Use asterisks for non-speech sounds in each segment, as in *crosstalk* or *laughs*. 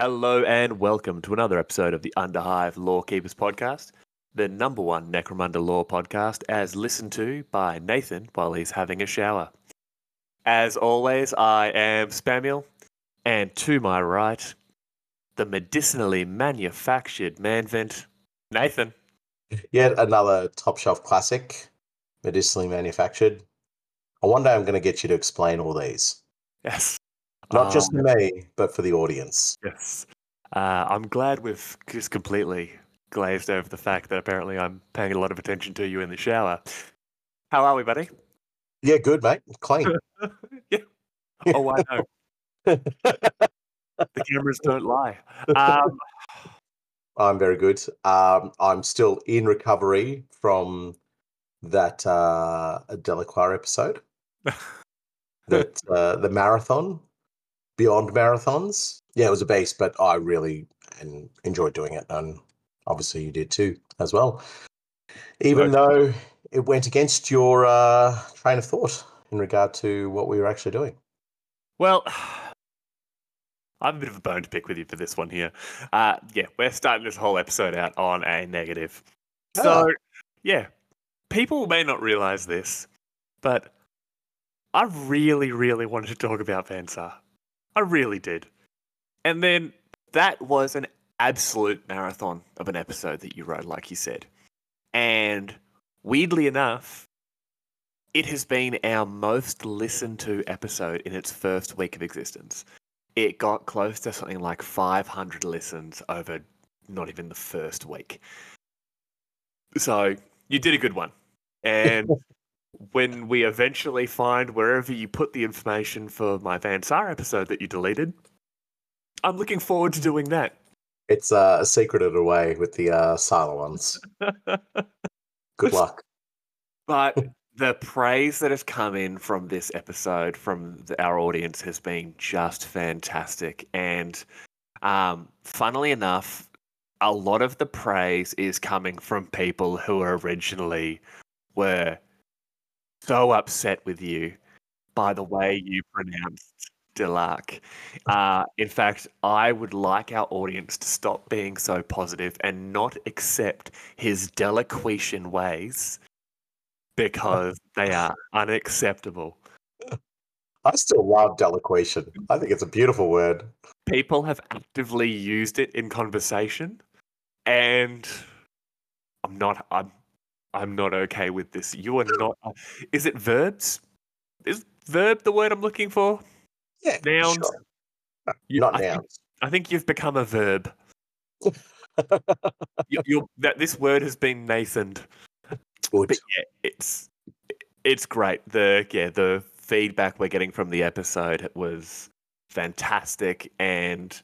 Hello and welcome to another episode of the Underhive Lore Keepers podcast, the number one Necromunda lore podcast, as listened to by Nathan while he's having a shower. As always, I am Spamuel, and to my right, the medicinally manufactured Manvant, Nathan. Yet another top shelf classic, medicinally manufactured. One day I'm going to get you to explain all these. Yes. Not just Um, for me, but for the audience. Yes. Uh, I'm glad we've just completely glazed over the fact that apparently I'm paying a lot of attention to you in the shower. How are we, buddy? Yeah, good, mate. Clean. *laughs* yeah. Oh, I know. *laughs* The cameras don't lie. Um, I'm very good. Um, I'm still in recovery from that uh, Delacroix episode, *laughs* that uh, the marathon, beyond marathons. Yeah, it was a beast, but I really and enjoyed doing it, and obviously you did too, as well. Even though it went against your uh, train of thought in regard to what we were actually doing. well, *sighs* I have a bit of a bone to pick with you for this one here. Uh, yeah, we're starting this whole episode out on a negative. So, Ah. yeah, people may not realize this, but I really, really wanted to talk about Van Saar. I really did. And then that was an absolute marathon of an episode that you wrote, like you said. And weirdly enough, it has been our most listened to episode in its first week of existence. It got close to something like 500 listens over not even the first week. So you did a good one. And *laughs* when we eventually find wherever you put the information for my Van Saar episode that you deleted, I'm looking forward to doing that. It's uh, a secreted away with the uh, silent ones. *laughs* Good luck. But the praise that has come in from this episode from the, our audience has been just fantastic. And um, funnily enough, a lot of the praise is coming from people who originally were so upset with you by the way you pronounced Delac. *laughs* Uh, in fact, I would like our audience to stop being so positive and not accept his deliquation ways because they are *laughs* unacceptable. I still love deliquation. I think it's a beautiful word. People have actively used it in conversation, and I'm not. I'm. I'm not okay with this. You are not. uh, Is it verbs? Is verb the word I'm looking for? Yeah, Nouns. sure. You- Not I think- nouns. I think you've become a verb. *laughs* you, that this word has been Nathaned. Good. But yeah, it's it's great. The yeah, the feedback we're getting from the episode was fantastic, and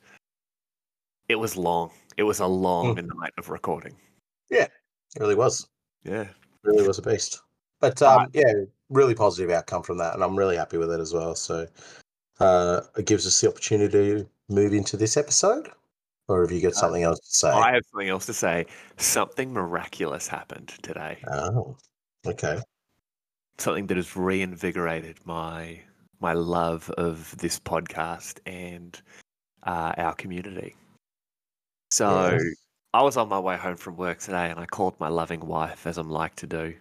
it was long. It was a long night of recording. Yeah, it really was. Yeah, Really was a beast. But um, yeah, really positive outcome from that, and I'm really happy with it as well. So uh, it gives us the opportunity to move into this episode. Or have you got something else to say? I have something else to say. Something miraculous happened today. Oh, okay. Something that has reinvigorated my my love of this podcast and uh, our community. So. Yes. I was on my way home from work today and I called my loving wife, as I'm like to do.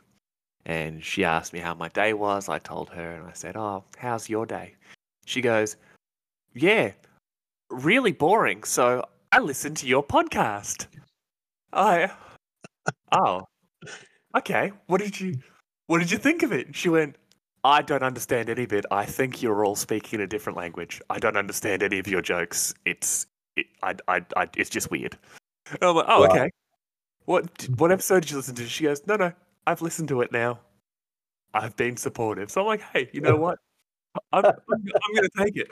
And she asked me how my day was. I told her and I said, Oh, how's your day? She goes, Yeah, really boring. So I listened to your podcast. I, oh, okay. What did you, what did you think of it? She went, I don't understand any of it. I think you're all speaking a different language. I don't understand any of your jokes. It's, it, I, I, I, it's just weird. And I'm like, oh, Right. okay. What what episode did you listen to? She goes, no, no, I've listened to it now. I've been supportive. So I'm like, hey, you know *laughs* what? I'm, I'm, I'm going to take it.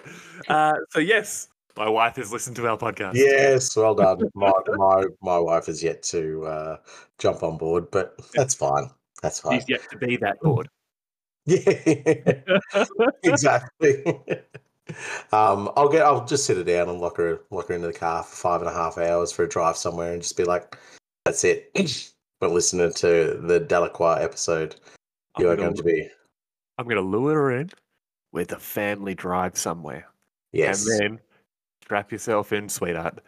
Uh, so yes, my wife has listened to our podcast. Yes, well done. My my my wife is yet to uh, jump on board, but that's fine. That's fine. She's yet to be that bored. *laughs* Yeah, *laughs* exactly. Um, I'll get. I'll just sit her down and lock her lock her into the car for five and a half hours for a drive somewhere, and just be like, "That's it." *clears throat* But listening to the Delacroix episode, you I'm are gonna, going to be I'm going to lure her in with a family drive somewhere. yes. And then strap yourself in, sweetheart.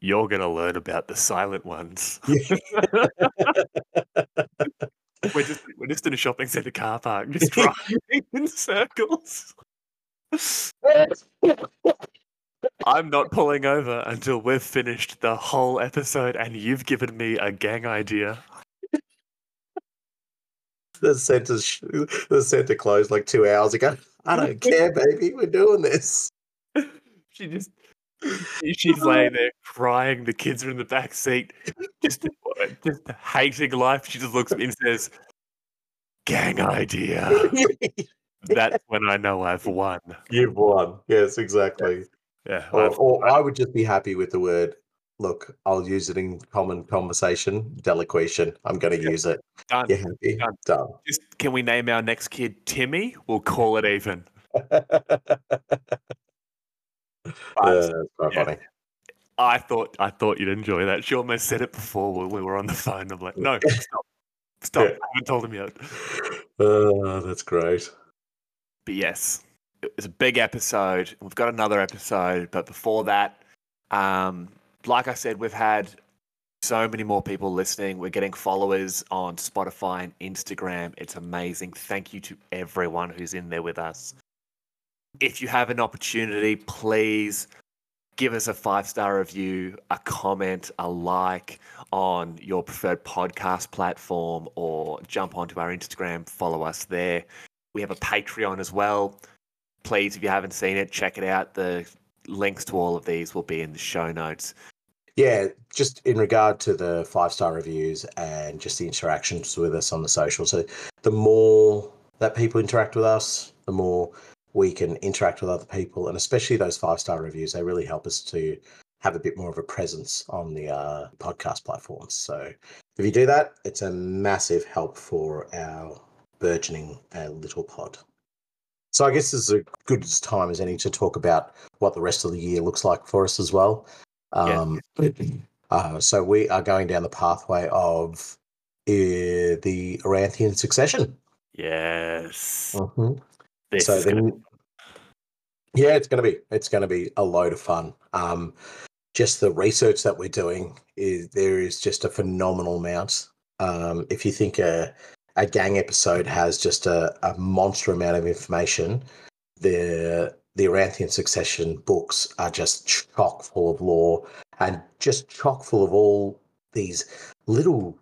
You're gonna learn about the silent ones. *laughs* we're just we're just in a shopping centre car park, just *laughs* driving in circles. I'm not pulling over until we've finished the whole episode and you've given me a gang idea. the centre sh- the centre closed like two hours ago. I don't care, baby. We're doing this. *laughs* She just she's laying there crying. The kids are in the back seat, just just hating life. She just looks at me and says, "Gang idea." *laughs* That's *laughs* when I know I've won. You've won. Yes, exactly. Yeah, Or, I've- or I would just be happy with the word. Look, I'll use it in common conversation. Deliquation. I'm going to Yeah. use it. done. You're happy? Done. Done. Just can we name our next kid Timmy? We'll call it even. Uh, *laughs* But yeah. funny. I thought I thought you'd enjoy that. She almost said it before when we were on the phone. I'm like, no, *laughs* stop, stop. Yeah. I haven't told him yet. Oh, that's great. But yes, it was a big episode. We've got another episode, but before that, um, like I said, we've had so many more people listening. We're getting followers on Spotify and Instagram. It's amazing. Thank you to everyone who's in there with us. If you have an opportunity, please give us a five star review, a comment, a like on your preferred podcast platform, or jump onto our Instagram, follow us there. We have a Patreon as well. Please, if you haven't seen it, check it out. The links to all of these will be in the show notes. Yeah, just in regard to the five star reviews and just the interactions with us on the social. So the more that people interact with us, the more we can interact with other people, and especially those five star reviews, they really help us to have a bit more of a presence on the uh, podcast platforms. So if you do that, it's a massive help for our burgeoning uh, little pod. So I guess this is a good time as any to talk about what the rest of the year looks like for us as well. Yeah. Um, *clears throat* uh, so we are going down the pathway of uh, the Aranthian succession. Yes. Mhm. So is gonna then, yeah, it's going to be it's going to be a load of fun. Um, just the research that we're doing is there is just a phenomenal amount. Um, if you think a a gang episode has just a, a monster amount of information, the the Aranthian succession books are just chock full of lore and just chock full of all these little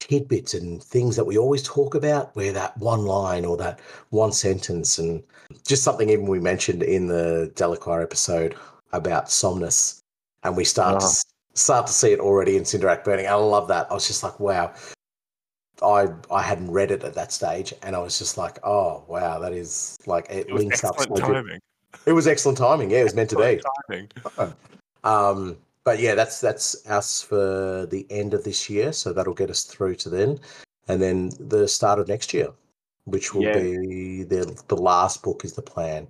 tidbits and things that we always talk about where that one line or that one sentence and just something even we mentioned in the Delacroix episode about Somnus and we start to Ah. start to see it already in Cinderak Burning. I love that. I was just like, wow. I I hadn't read it at that stage and I was just like, oh wow, that is like it, it was links up. excellent so good. timing. It was excellent timing. Yeah, it was meant to be. Timing. *laughs* Um, but yeah, that's that's us for the end of this year, so that'll get us through to then, and then the start of next year, which will Yeah. be the the last book is the plan.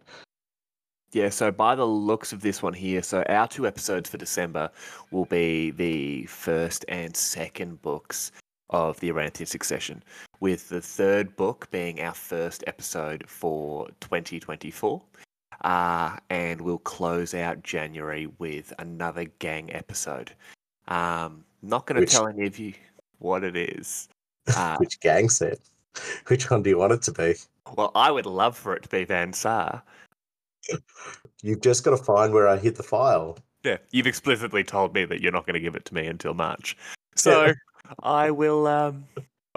Yeah, so by the looks of this one here, so our two episodes for December will be the first and second books of the Aranthian Succession, with the third book being our first episode for 2024. Uh, and we'll close out January with another gang episode. Um, not going to tell any of you what it is. *laughs* Uh, Which gang set? Which one do you want it to be? well, I would love for it to be Van Saar. You've just got to find where I hit the file. Yeah, you've explicitly told me that you're not going to give it to me until March. So I will. Um,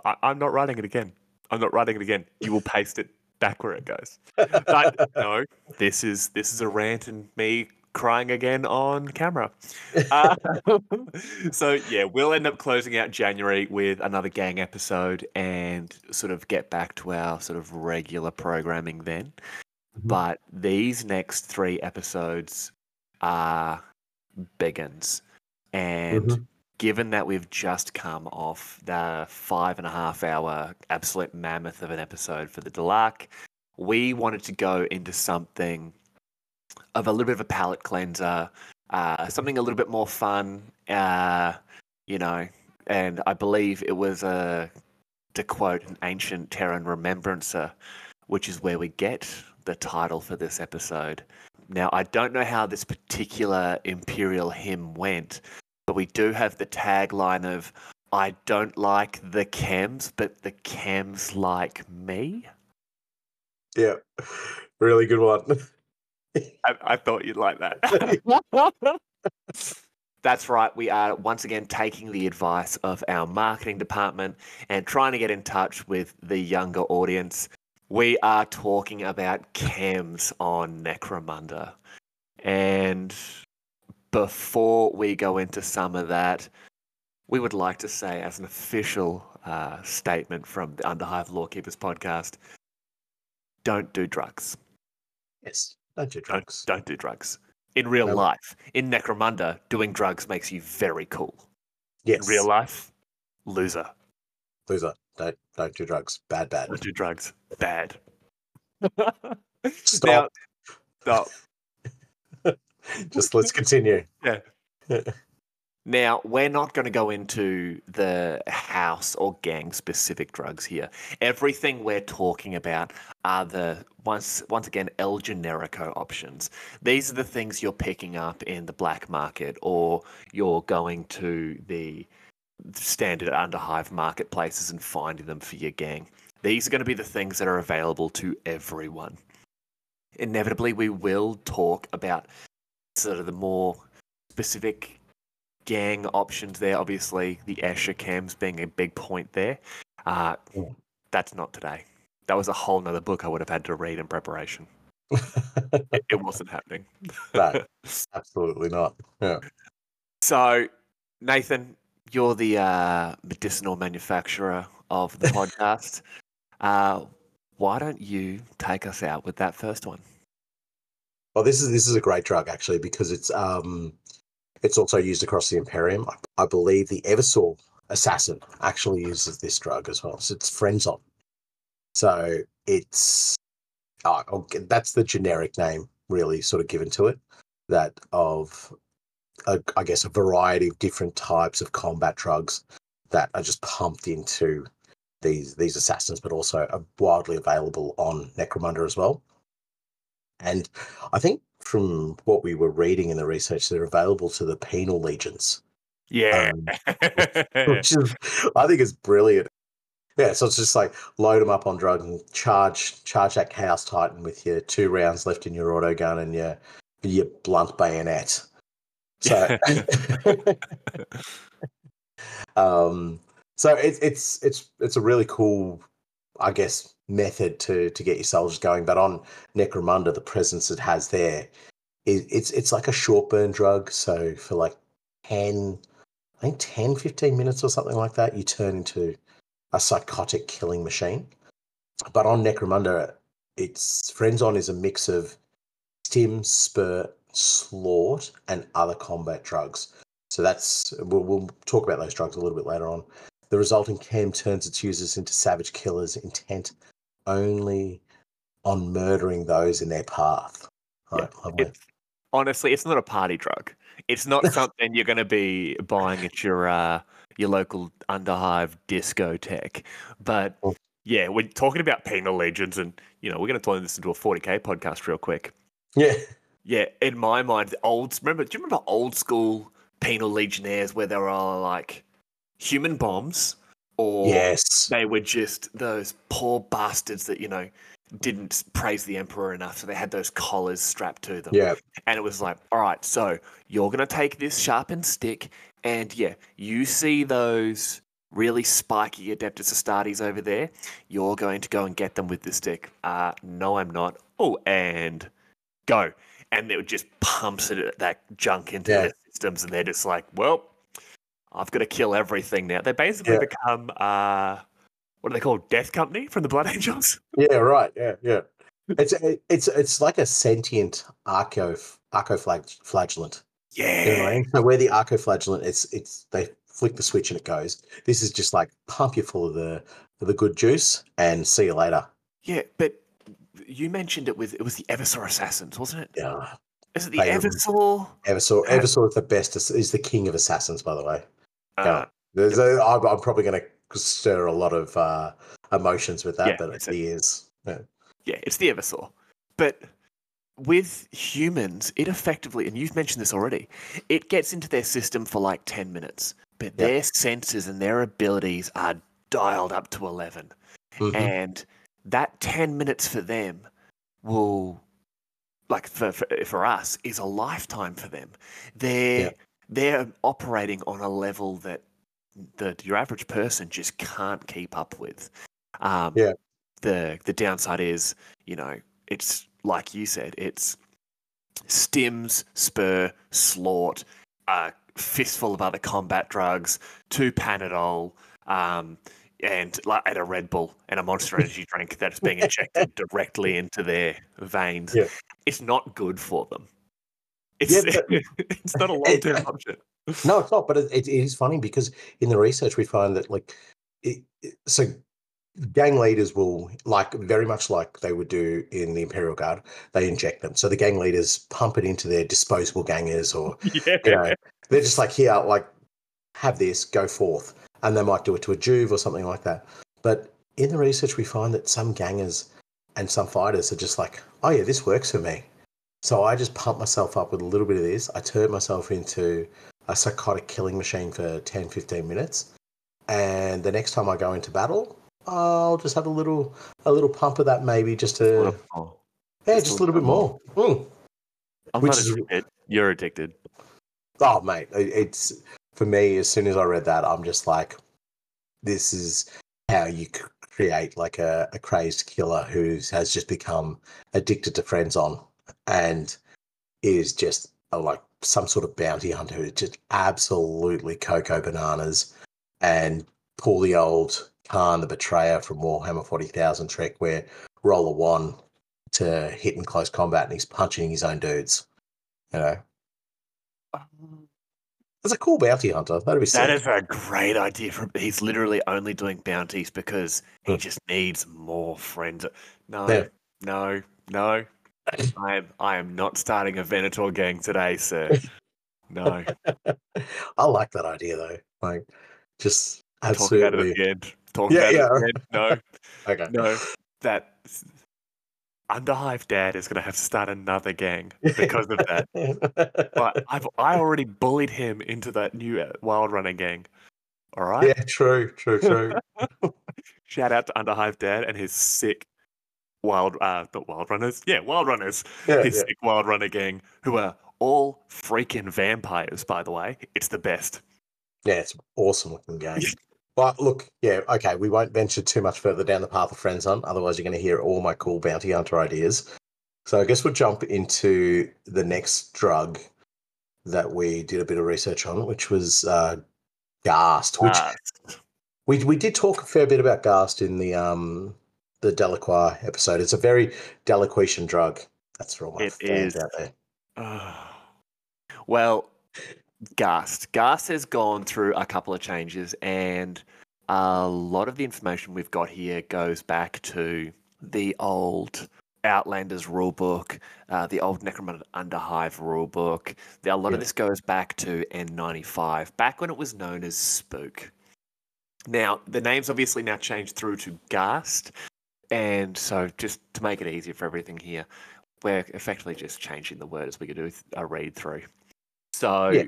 I, I'm not writing it again. I'm not writing it again. You will paste it back where it goes. But no, this is this is a rant and me crying again on camera. Uh, *laughs* so yeah, we'll end up closing out January with another gang episode and sort of get back to our sort of regular programming then. Mhm. But these next three episodes are big uns. And Mhm. Given that we've just come off the five and a half hour absolute mammoth of an episode for the Delaque, we wanted to go into something of a little bit of a palate cleanser, uh, something a little bit more fun, uh, you know. And I believe it was a, to quote an ancient Terran remembrancer, which is where we get the title for this episode. Now, I don't know how this particular Imperial hymn went, but we do have the tagline of I don't like the chems, but the chems like me. Yeah, really good one. I, I thought you'd like that. *laughs* That's right. We are once again taking the advice of our marketing department and trying to get in touch with the younger audience. We are talking about chems on Necromunda. And before we go into some of that, we would like to say, as an official uh, statement from the Underhive Lore Keepers podcast, don't do drugs. yes, don't do drugs. Don't, don't do drugs. In real No. life, in Necromunda, doing drugs makes you very cool. Yes, In real life, loser. loser. Don't don't do drugs. Bad, bad. Don't do drugs. Bad. *laughs* Stop. Now, stop. Just let's continue. Yeah. *laughs* Now, we're not going to go into the house or gang specific drugs here. Everything we're talking about are the once once again El Generico options. These are the things you're picking up in the black market or you're going to the standard underhive marketplaces and finding them for your gang. These are going to be the things that are available to everyone. Inevitably, we will talk about sort of the more specific gang options there. Obviously, the Escher chems being a big point there. Uh, Mm. that's not today. That was a whole nother book I would have had to read in preparation. It, *laughs* it wasn't happening. no, *laughs* absolutely not. Yeah. So, Nathan, you're the uh, medicinal manufacturer of the *laughs* podcast. uh, why don't you take us out with that first one? Well, this is this is a great drug actually because it's um it's also used across the Imperium. I, I believe the Eversor assassin actually uses this drug as well. So it's Frenzon. So it's oh, that's the generic name really sort of given to it. That of a, I guess a variety of different types of combat drugs that are just pumped into these these assassins, but also are widely available on Necromunda as well. And I think from what we were reading in the research, they're available to the penal legions, Yeah. um, *laughs* which *laughs* is I think is brilliant. Yeah, so it's just like load them up on drugs and charge charge that chaos titan with your two rounds left in your auto gun and your your blunt bayonet. So, *laughs* um, so it's it's it's it's a really cool, I guess, method to to get your soldiers going. But on Necromunda, the presence it has there, is it's it's like a short burn drug. So for like 10, I think 10, 15 minutes or something like that, you turn into a psychotic killing machine. But on Necromunda, it's Frenzon is a mix of stim, spurt, slaught, and other combat drugs. So that's we'll, we'll talk about those drugs a little bit later on. The resulting chem turns its users into savage killers intent only on murdering those in their path. Right, lovely. It's, honestly, it's not a party drug. It's not *laughs* something you're going to be buying at your uh, your local underhive discotheque. But Oh. yeah, we're talking about penal legions, and you know we're going to turn this into a 40k podcast real quick. Yeah, Yeah, in my mind, the old remember. Do you remember old school penal legionnaires where they were all like human bombs, or yes, they were just those poor bastards that you know didn't praise the emperor enough, so they had those collars strapped to them. yeah, And it was like, all right, so you're going to take this sharpened stick, and yeah, you see those really spiky Adeptus Astartes over there. You're going to go and get them with the stick. Uh, no, I'm not. Oh, and go. And it just pumps it, that junk into Yeah. their systems, and they're just like, well, I've got to kill everything now. They basically Yeah. become, uh, what are they called? Death Company from the Blood *laughs* Angels? yeah, right, yeah, yeah. It's it's it's like a sentient arco arcoflagellant. Yeah. You know I mean? So where the arcoflagellant, it's it's they flick the switch and it goes. This is just like pump you full of the the good juice and see you later. Yeah, but you mentioned it with it was the Eversor Assassins, wasn't it? Yeah, Is it the They Eversor? Eversor Uh, is the best. Is the king of assassins, by the way. Uh, Yeah. There's a, I'm, I'm probably going to stir a lot of uh, emotions with that, Yeah, but it's it a- is. Yeah. yeah, it's the Eversor. But with humans, it effectively, and you've mentioned this already, it gets into their system for like 10 minutes, but Yep. their senses and their abilities are dialed up to 11. Mhm. And that 10 minutes for them will, like for, for, for us, is a lifetime for them. They're, Yeah. They're operating on a level that the, your average person just can't keep up with. Um, Yeah. The, the downside is, you know, it's like you said, it's stims, spur, slaught, a fistful of other combat drugs, two Panadol, um, and like and a Red Bull and a Monster Energy *laughs* drink that's being injected directly into their veins. Yeah. It's not good for them. It's Yeah, *laughs* it's not a long term uh, option. *laughs* No, it's not. But it, it is funny because in the research we find that like, it, it- so gang leaders will like very much like they would do in the Imperial Guard. They inject them, so the gang leaders pump it into their disposable gangers, or *laughs* Yeah. you know, they're just like here, like have this, go forth, and they might do it to a juve or something like that. But in the research, we find that some gangers and some fighters are just like, oh yeah, this works for me. So I just pump myself up with a little bit of this. I turn myself into a psychotic killing machine for 10, 15 minutes. And the next time I go into battle, I'll just have a little a little pump of that maybe just to Oh, yeah, just just a little bit more. Mm. I'm Which is- addicted. You're addicted. Oh mate, it's for me as soon as I read that, I'm just like this is how you create like a, a crazed killer who has just become addicted to Frenzon and is just a, like some sort of bounty hunter who's just absolutely cocoa bananas and pull the old Kharn the Betrayer from Warhammer 40,000 trick where roll a one to hit in close combat and he's punching his own dudes. You know, That's a cool bounty hunter. That'd be sick. That is a great idea. From he's literally only doing bounties because he Hmm. just needs more friends. No, Yeah. no, no. I am. I am not starting a Venator gang today, sir. No. *laughs* I like that idea though. Like, just Talk about it absolutely. at the end. Talk Yeah, about yeah. it at the end. No, *laughs* Okay. no. That Underhive Dad is going to have to start another gang because of that. *laughs* But I've I already bullied him into that new uh, Wyld Runner gang. All right. yeah, true, true, true. Shout out to Underhive Dad and his sick wild, uh, not wild runners. Yeah, wild runners. Yeah, his yeah. sick wild runner gang, who are all freaking vampires, by the way. It's the best. Yeah, it's awesome looking game. But look, yeah, okay, we won't venture too much further down the path of Frenzon, otherwise you're going to hear all my cool bounty hunter ideas. So I guess we'll jump into the next drug that we did a bit of research on, which was uh, Ghast, which Uh, we we did talk a fair bit about Ghast in the um the Delacroix episode. It's a very Delaquetian drug. That's for all my It fans is. out there. uh, *sighs* well, Ghast. Ghast has gone through a couple of changes, and a lot of the information we've got here goes back to the old Outlanders rulebook, uh, the old Necromunda Underhive rulebook. A lot Yeah. of this goes back to N95, back when it was known as Spook. Now, the name's obviously now changed through to Ghast, and so just to make it easier for everything here, we're effectively just changing the word as we could do a read through. So, Yeah.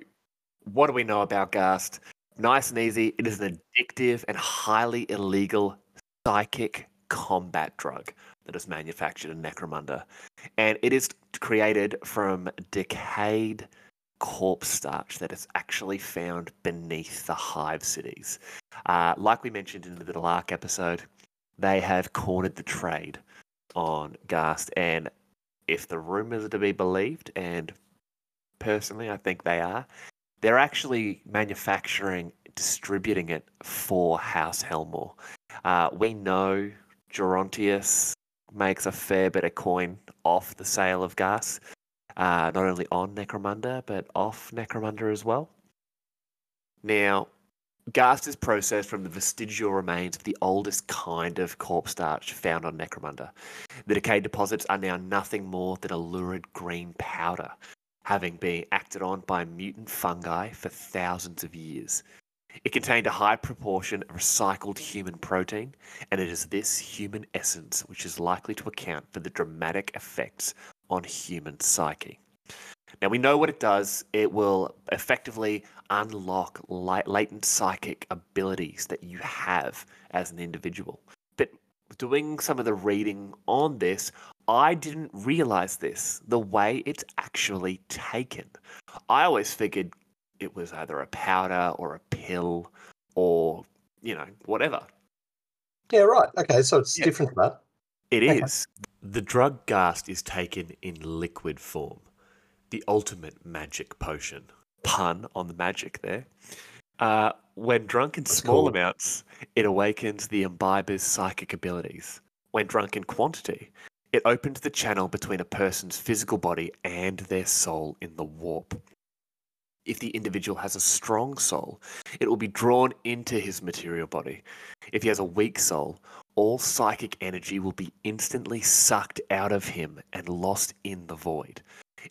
what do we know about Ghast? Nice and easy. It is an addictive and highly illegal psychic combat drug that is manufactured in Necromunda. And it is created from decayed corpse starch that is actually found beneath the hive cities. Uh, like we mentioned in the Delaque episode, they have cornered the trade on Ghast. And if the rumors are to be believed, and personally I think they are, they're actually manufacturing, distributing it for House Helmawr. Uh, we know Gerontius makes a fair bit of coin off the sale of Ghast, uh, not only on Necromunda, but off Necromunda as well. Now, Ghast is processed from the vestigial remains of the oldest kind of corpse starch found on Necromunda. The decayed deposits are now nothing more than a lurid green powder, having been acted on by mutant fungi for thousands of years. It contained a high proportion of recycled human protein, and it is this human essence which is likely to account for the dramatic effects on human psyche. Now we know what it does. It will effectively unlock latent psychic abilities that you have as an individual. But doing some of the reading on this, I didn't realize this the way it's actually taken. I always figured it was either a powder or a pill or, you know, whatever. Yeah, right. Okay, so it's yeah. different from that. It okay. is. The drug Ghast is taken in liquid form the ultimate magic potion. Pun on the magic there. Uh, when drunk in small cool. amounts, it awakens the imbiber's psychic abilities. When drunk in quantity, it opens the channel between a person's physical body and their soul in the warp. If the individual has a strong soul, it will be drawn into his material body. If he has a weak soul, all psychic energy will be instantly sucked out of him and lost in the void.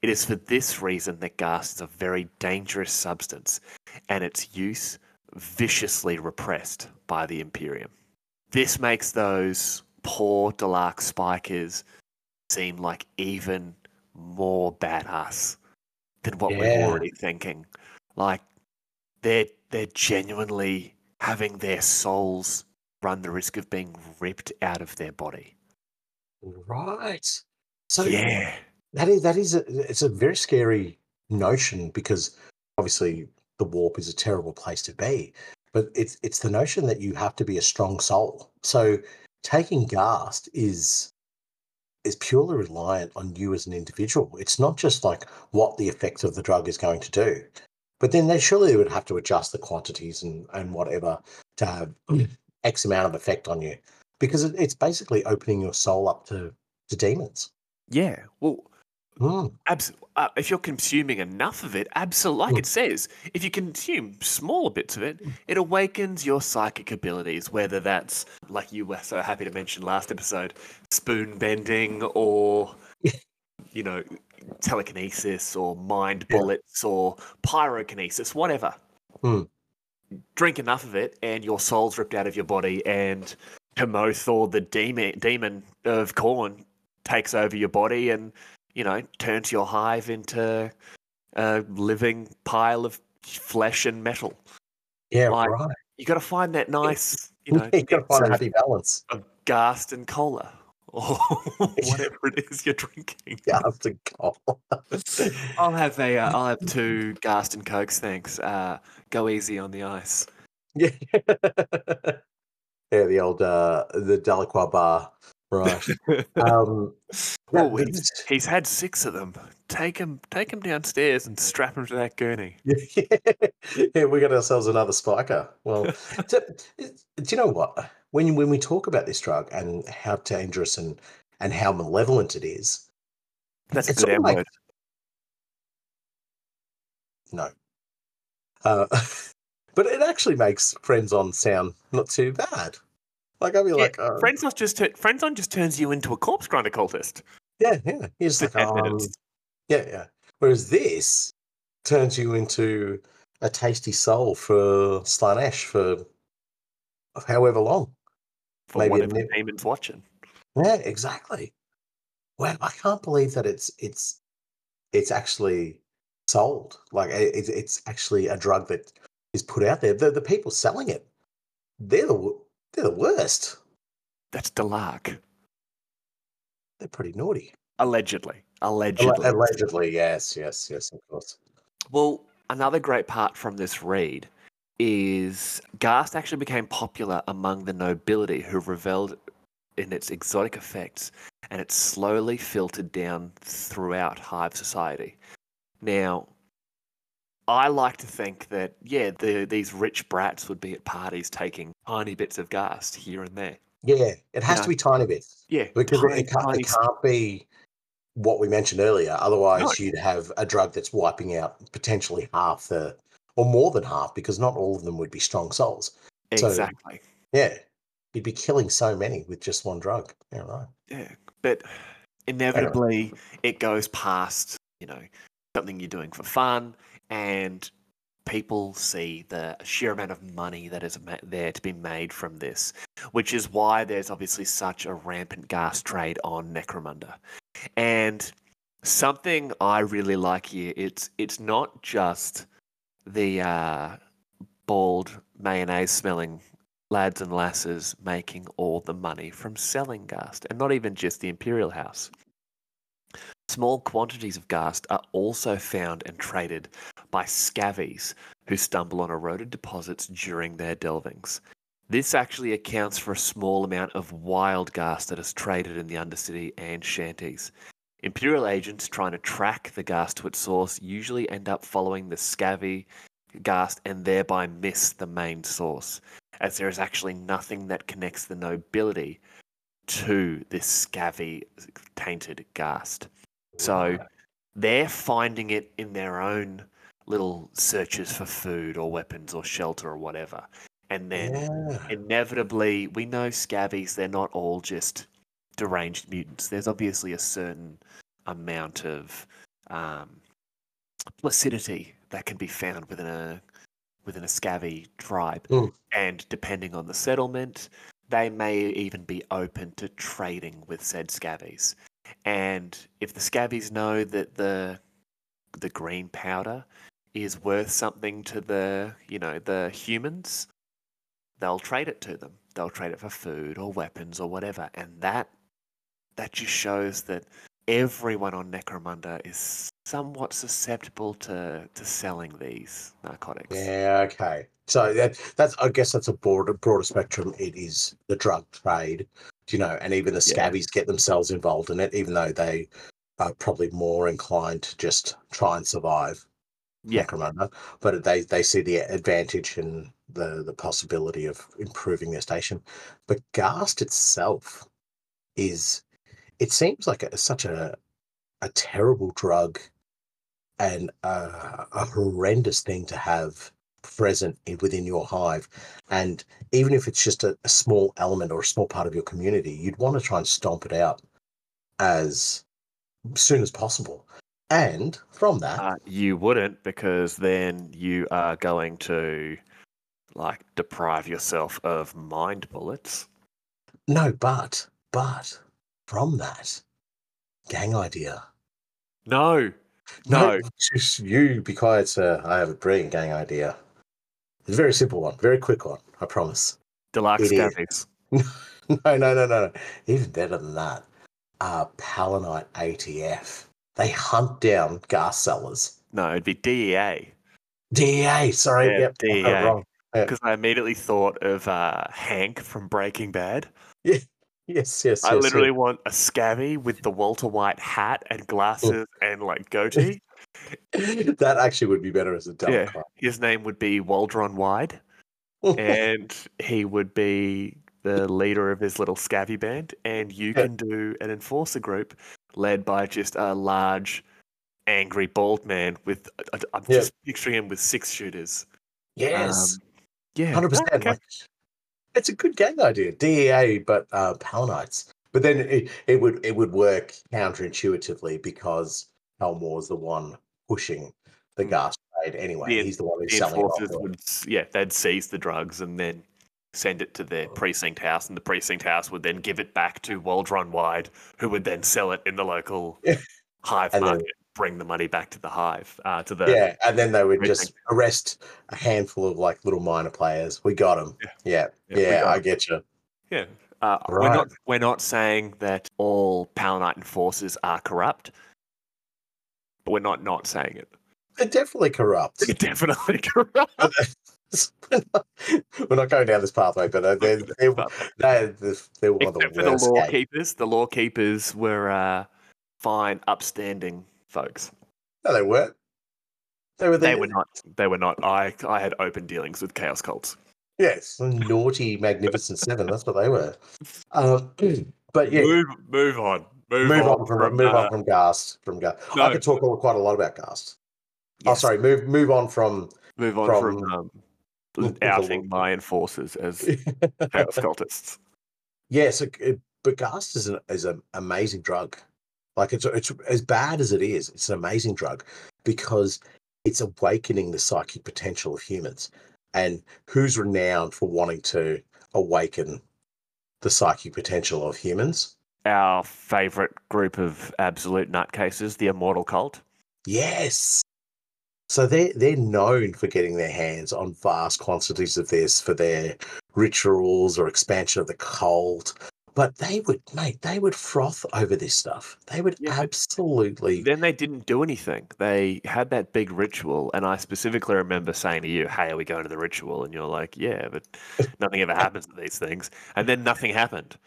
It is for this reason that Ghast is a very dangerous substance and its use viciously repressed by the Imperium. This makes those poor Delaque spikers seem like even more badass than what yeah. we're already thinking. Like they're they're genuinely having their souls run the risk of being ripped out of their body. Right. So yeah, that is that is a, it's a very scary notion because obviously the warp is a terrible place to be, but it's it's the notion that you have to be a strong soul. So taking Ghast is is purely reliant on you as an individual. It's not just like what the effect of the drug is going to do. But then they surely would have to adjust the quantities and, and whatever to have *clears throat* X amount of effect on you. Because it, it's basically opening your soul up to, to demons. Yeah. Well, Mm. Abs- uh, if you're consuming enough of it, absolutely, like mm. it says, if you consume smaller bits of it, mm. it awakens your psychic abilities, whether that's, like you were so happy to mention last episode, spoon bending or, you know, telekinesis or mind bullets yeah. or pyrokinesis, whatever. Mm. Drink enough of it, and your soul's ripped out of your body, and Kamoth or the demon, demon of Khorne takes over your body and you know, turns your hive into a living pile of flesh and metal. Yeah, like, right. You got to find that nice, *laughs* you know, you got to find a happy balance of ghast and cola *laughs* or *laughs* whatever it is you're drinking. Ghast and cola. I'll have a, uh, I'll have two ghast and cokes, thanks. Uh, go easy on the ice. Yeah. yeah, the old uh, the Delacroix bar Right. *laughs* um, oh, he's, he's had six of them. Take him, take him downstairs and strap him to that gurney. *laughs* yeah, we got ourselves another spiker. Well, *laughs* do, do you know what? When when we talk about this drug and how dangerous and and how malevolent it is, that's a good like, word. No. Uh, but it actually makes Frenzon sound not too bad. Like I'd be yeah, like, oh. Frenzon just t- Frenzon just turns you into a corpse grinder cultist. Yeah, yeah. He's like, *laughs* um, yeah, yeah. Whereas this turns you into a tasty soul for Slaanesh for however long. For Maybe whatever the demon's watching. Yeah, exactly. Well, I can't believe that it's it's it's actually sold. Like it, it's actually a drug that is put out there. The, the people selling it, they're the they're the worst. That's Delaque. They're pretty naughty. Allegedly. Allegedly. Allegedly, yes, yes, yes, of course. Well, another great part from this read is Ghast actually became popular among the nobility who reveled in its exotic effects and it slowly filtered down throughout hive society. Now, I like to think that yeah, the, these rich brats would be at parties taking tiny bits of Ghast here and there. Yeah, it has to be tiny bits. Yeah, because tiny, it, can't, it can't be what we mentioned earlier. Otherwise, no. you'd have a drug that's wiping out potentially half the, or more than half, because not all of them would be strong souls. Exactly. So, yeah, you'd be killing so many with just one drug. Yeah, right. Yeah, but inevitably, it goes past you know something you're doing for fun and people see the sheer amount of money that is there to be made from this, which is why there's obviously such a rampant Ghast trade on Necromunda. And Something I really like here. It's it's not just the uh, bald mayonnaise smelling lads and lasses making all the money from selling Ghast, and not even just the Imperial House. Small quantities of Ghast are also found and traded by scavvies who stumble on eroded deposits during their delvings. This actually accounts for a small amount of wild Ghast that is traded in the Undercity and Shanties. Imperial agents trying to track the Ghast to its source usually end up following the scavvy gas and thereby miss the main source, as there is actually nothing that connects the nobility to this scavvy tainted Ghast. So they're finding it in their own little searches for food or weapons or shelter or whatever. And then Yeah. inevitably, we know scavvies, they're not all just deranged mutants. There's obviously a certain amount of um, placidity that can be found within a within a scavvy tribe. Mm. And depending on the settlement, they may even be open to trading with said scavvies. And if the scavvies know that the the green powder is worth something to the you know the humans, they'll trade it to them. They'll trade it for food or weapons or whatever, and that that just shows that everyone on Necromunda is somewhat susceptible to to selling these narcotics. Yeah, okay. So that that's I guess that's a broader broader spectrum. It is the drug trade, you know, and even the Yeah. scavvies get themselves involved in it, even though they are probably more inclined to just try and survive. Yeah. But they they see the advantage and the the possibility of improving their station. But Ghast itself is it seems like a, such a a terrible drug and a, a horrendous thing to have present in, within your hive. And even if it's just a, a small element or a small part of your community, you'd want to try and stomp it out as soon as possible. And from that, Uh, you wouldn't because then you are going to like deprive yourself of mind bullets. no, but but from that, gang idea. No, no. just you be quiet, sir. I have a brilliant gang idea. It's a very simple one, very quick one. I promise. Deluxe is. scavvies. *laughs* no, no, no, no. Even better than that. Uh, Palanite ATF. They hunt down Ghast sellers. No, it'd be DEA DEA, sorry. Yeah, yep, DEA. wrong. because I immediately thought of uh, Hank from Breaking Bad. Yes, yes, yes. I yes. literally want a scavvy with the Walter White hat and glasses *laughs* and like goatee. *laughs* that actually would be better as a double Yeah. His name would be Waldron Wide, *laughs* and he would be the leader of his little scavvy band. And you Yeah. can do an enforcer group led by just a large, angry bald man with. I'm Yeah. just picturing him with six shooters. yes. Um, yeah, Hundred percent. Like, it's a good gang idea. DEA, but uh, Palanites. But then it, it would it would work counterintuitively because Helmawr is the one pushing the Mm. Ghast trade anyway. The- He's the one who's the selling it off. enforcers would yeah they'd seize the drugs and then send it to their precinct house and the precinct house would then give it back to Waldron Wide who would then sell it in the local Yeah. hive And then- market bring the money back to the hive uh, to the yeah, and then they would precinct. just arrest a handful of like little minor players. We got them. Yeah. Yeah, Yeah, yeah, I get you. yeah uh, we're not we're not saying that all Palanite enforcers are corrupt but we're not not saying it They're definitely corrupt. they're definitely *laughs* corrupt *laughs* we're, not, going down this pathway, but uh, *laughs* they're, they're, they're, they're one of the except for the worst. law gang. keepers the law keepers were uh, fine upstanding folks No, they weren't. They were the, They were not. They were not. I I had open dealings with chaos cults. Yes, naughty, magnificent seven. That's what they were. Um, *clears throat* but yeah, Move move on. Move, move, on, from, move uh, on from Ghast. From Ghast, I could talk quite a lot about Ghast. Oh, sorry. Move move on from. Move on from, from- um, from outing my enforcers as chaos cultists. yes, it, it- but Ghast is an is an amazing drug. Like it's it's as bad as it is. It's an amazing drug because it's awakening the psychic potential of humans. And who's renowned for wanting to awaken the psychic potential of humans? our favorite group of absolute nutcases, the Immortal Cult. Yes. So they they're known for getting their hands on vast quantities of this for their rituals or expansion of the cult. But they would, mate, they would froth over this stuff. They would Yeah, absolutely. Then they didn't do anything. They had that big ritual, and I specifically remember saying to you, "Hey, are we going to the ritual?" And you're like, "Yeah, but *laughs* nothing ever happens at these things." And then nothing happened.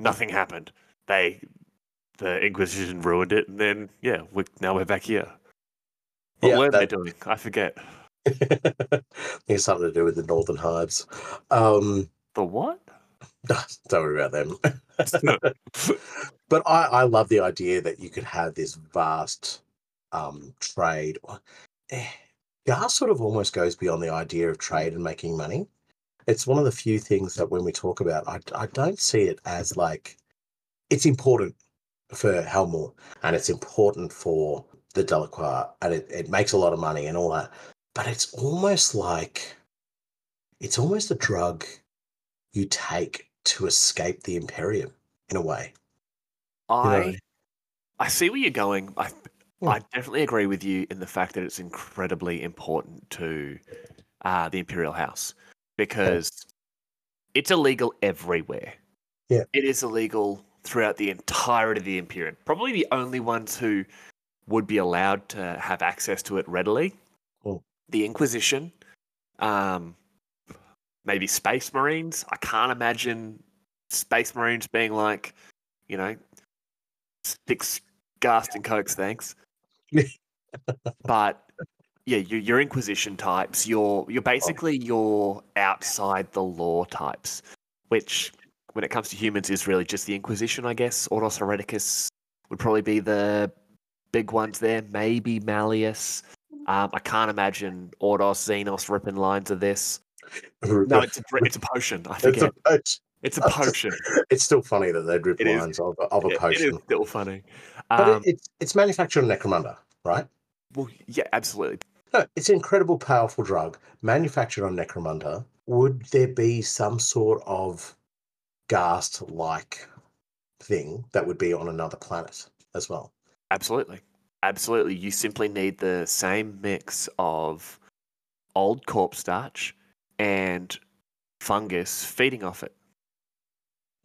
Nothing happened. They, the Inquisition ruined it, and then yeah, we, now we're back here. What Yeah, were they that- doing? I forget. *laughs* It's something to do with the Northern Hives. Um, The what? *laughs* don't worry about them. *laughs* but I, I love the idea that you could have this vast um, trade. Eh, Gar sort of almost goes beyond the idea of trade and making money. It's one of the few things that when we talk about, I, I don't see it as like it's important for Helmawr and it's important for the Delaque and it, it makes a lot of money and all that. But it's almost like it's almost a drug you take to escape the Imperium in a way. you know? I I see where you're going. I Yeah. I definitely agree with you in the fact that it's incredibly important to uh, the Imperial House because it's illegal everywhere. Yeah. It is illegal throughout the entirety of the Imperium. Probably the only ones who would be allowed to have access to it readily. Mm. The Inquisition, um, maybe Space Marines. I can't imagine Space Marines being like, you know, six gas and cokes, thanks. *laughs* but yeah, your, your Inquisition types, your you're basically your outside the law types, which when it comes to humans is really just the Inquisition, I guess. Ordos Hereticus would probably be the big ones there. Maybe Malleus. Um, I can't imagine Ordos, Xenos ripping lines of this. No, it's a, it's a potion. I It's a- it's, It's a potion. it's still funny that they'd rip It is. lines of, a- of a potion. It is still funny. but Um, it, it's it's manufactured on Necromunda, right? well, yeah, absolutely. No, it's an incredible, powerful drug manufactured on Necromunda. Would there be some sort of ghast-like thing that would be on another planet as well? Absolutely. Absolutely. You simply need the same mix of old corpse starch and fungus feeding off it.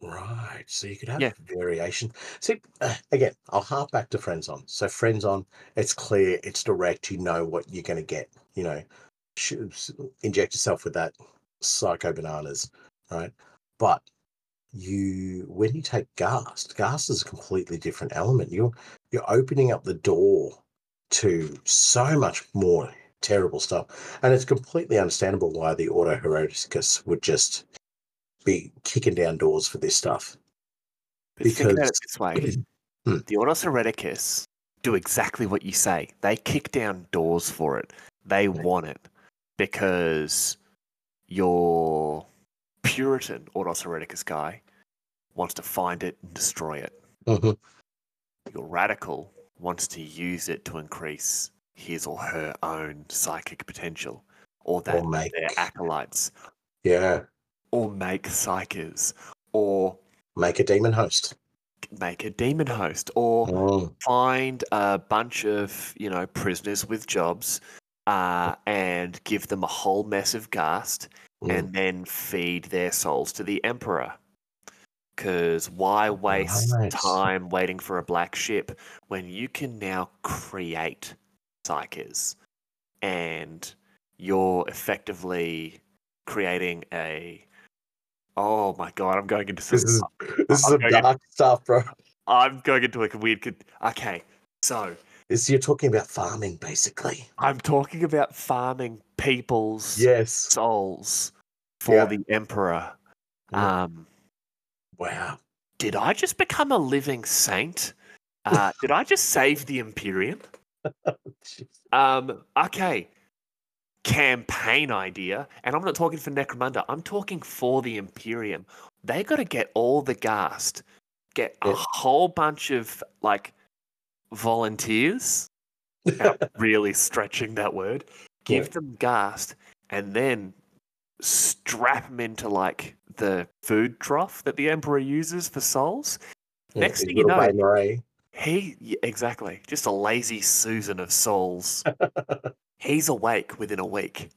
Right. So you could have Yeah. variation. See, uh, again, I'll harp back to Frenzon. So Frenzon, it's clear, it's direct. You know what you're going to get. You know, sh- inject yourself with that psycho bananas, right? But you, when you take Ghast, Ghast is a completely different element. You're you're opening up the door to so much more terrible stuff, and it's completely understandable why the Ordo Hereticus would just be kicking down doors for this stuff. But think about it this way *clears throat* Hmm. the Ordos Hereticus do exactly what you say. They kick down doors for it. They want it because your Puritan Ordos Hereticus guy wants to find it and destroy it. Mhm. Your radical wants to use it to increase his or her own psychic potential or that of make- their acolytes Yeah, or make psykers or make a demon host. make a demon host or Mm, find a bunch of you know prisoners with jobs uh, and give them a whole mess of ghast mm. and then feed their souls to the emperor because why waste time waiting for a black ship when you can now create psykers and you're effectively creating a oh my god i'm going into some This is this is some dark stuff, bro. i'm going into like a weird okay so This you're talking about farming, basically. I'm talking about farming people's Yes. souls for Yeah. the emperor. Yeah. Um, Wow. did I just become a living saint? Uh, did I just save the Imperium? *laughs* Um, okay. Campaign idea, and I'm not talking for Necromunda. I'm talking for the Imperium. They got to get all the ghast, get a Yeah. whole bunch of like volunteers. *laughs* really stretching that word. Give Yeah. them ghast, and then strap him into like the food trough that the Emperor uses for souls. Next thing you know, Marie. he yeah, exactly just a lazy Susan of souls. *laughs* He's awake within a week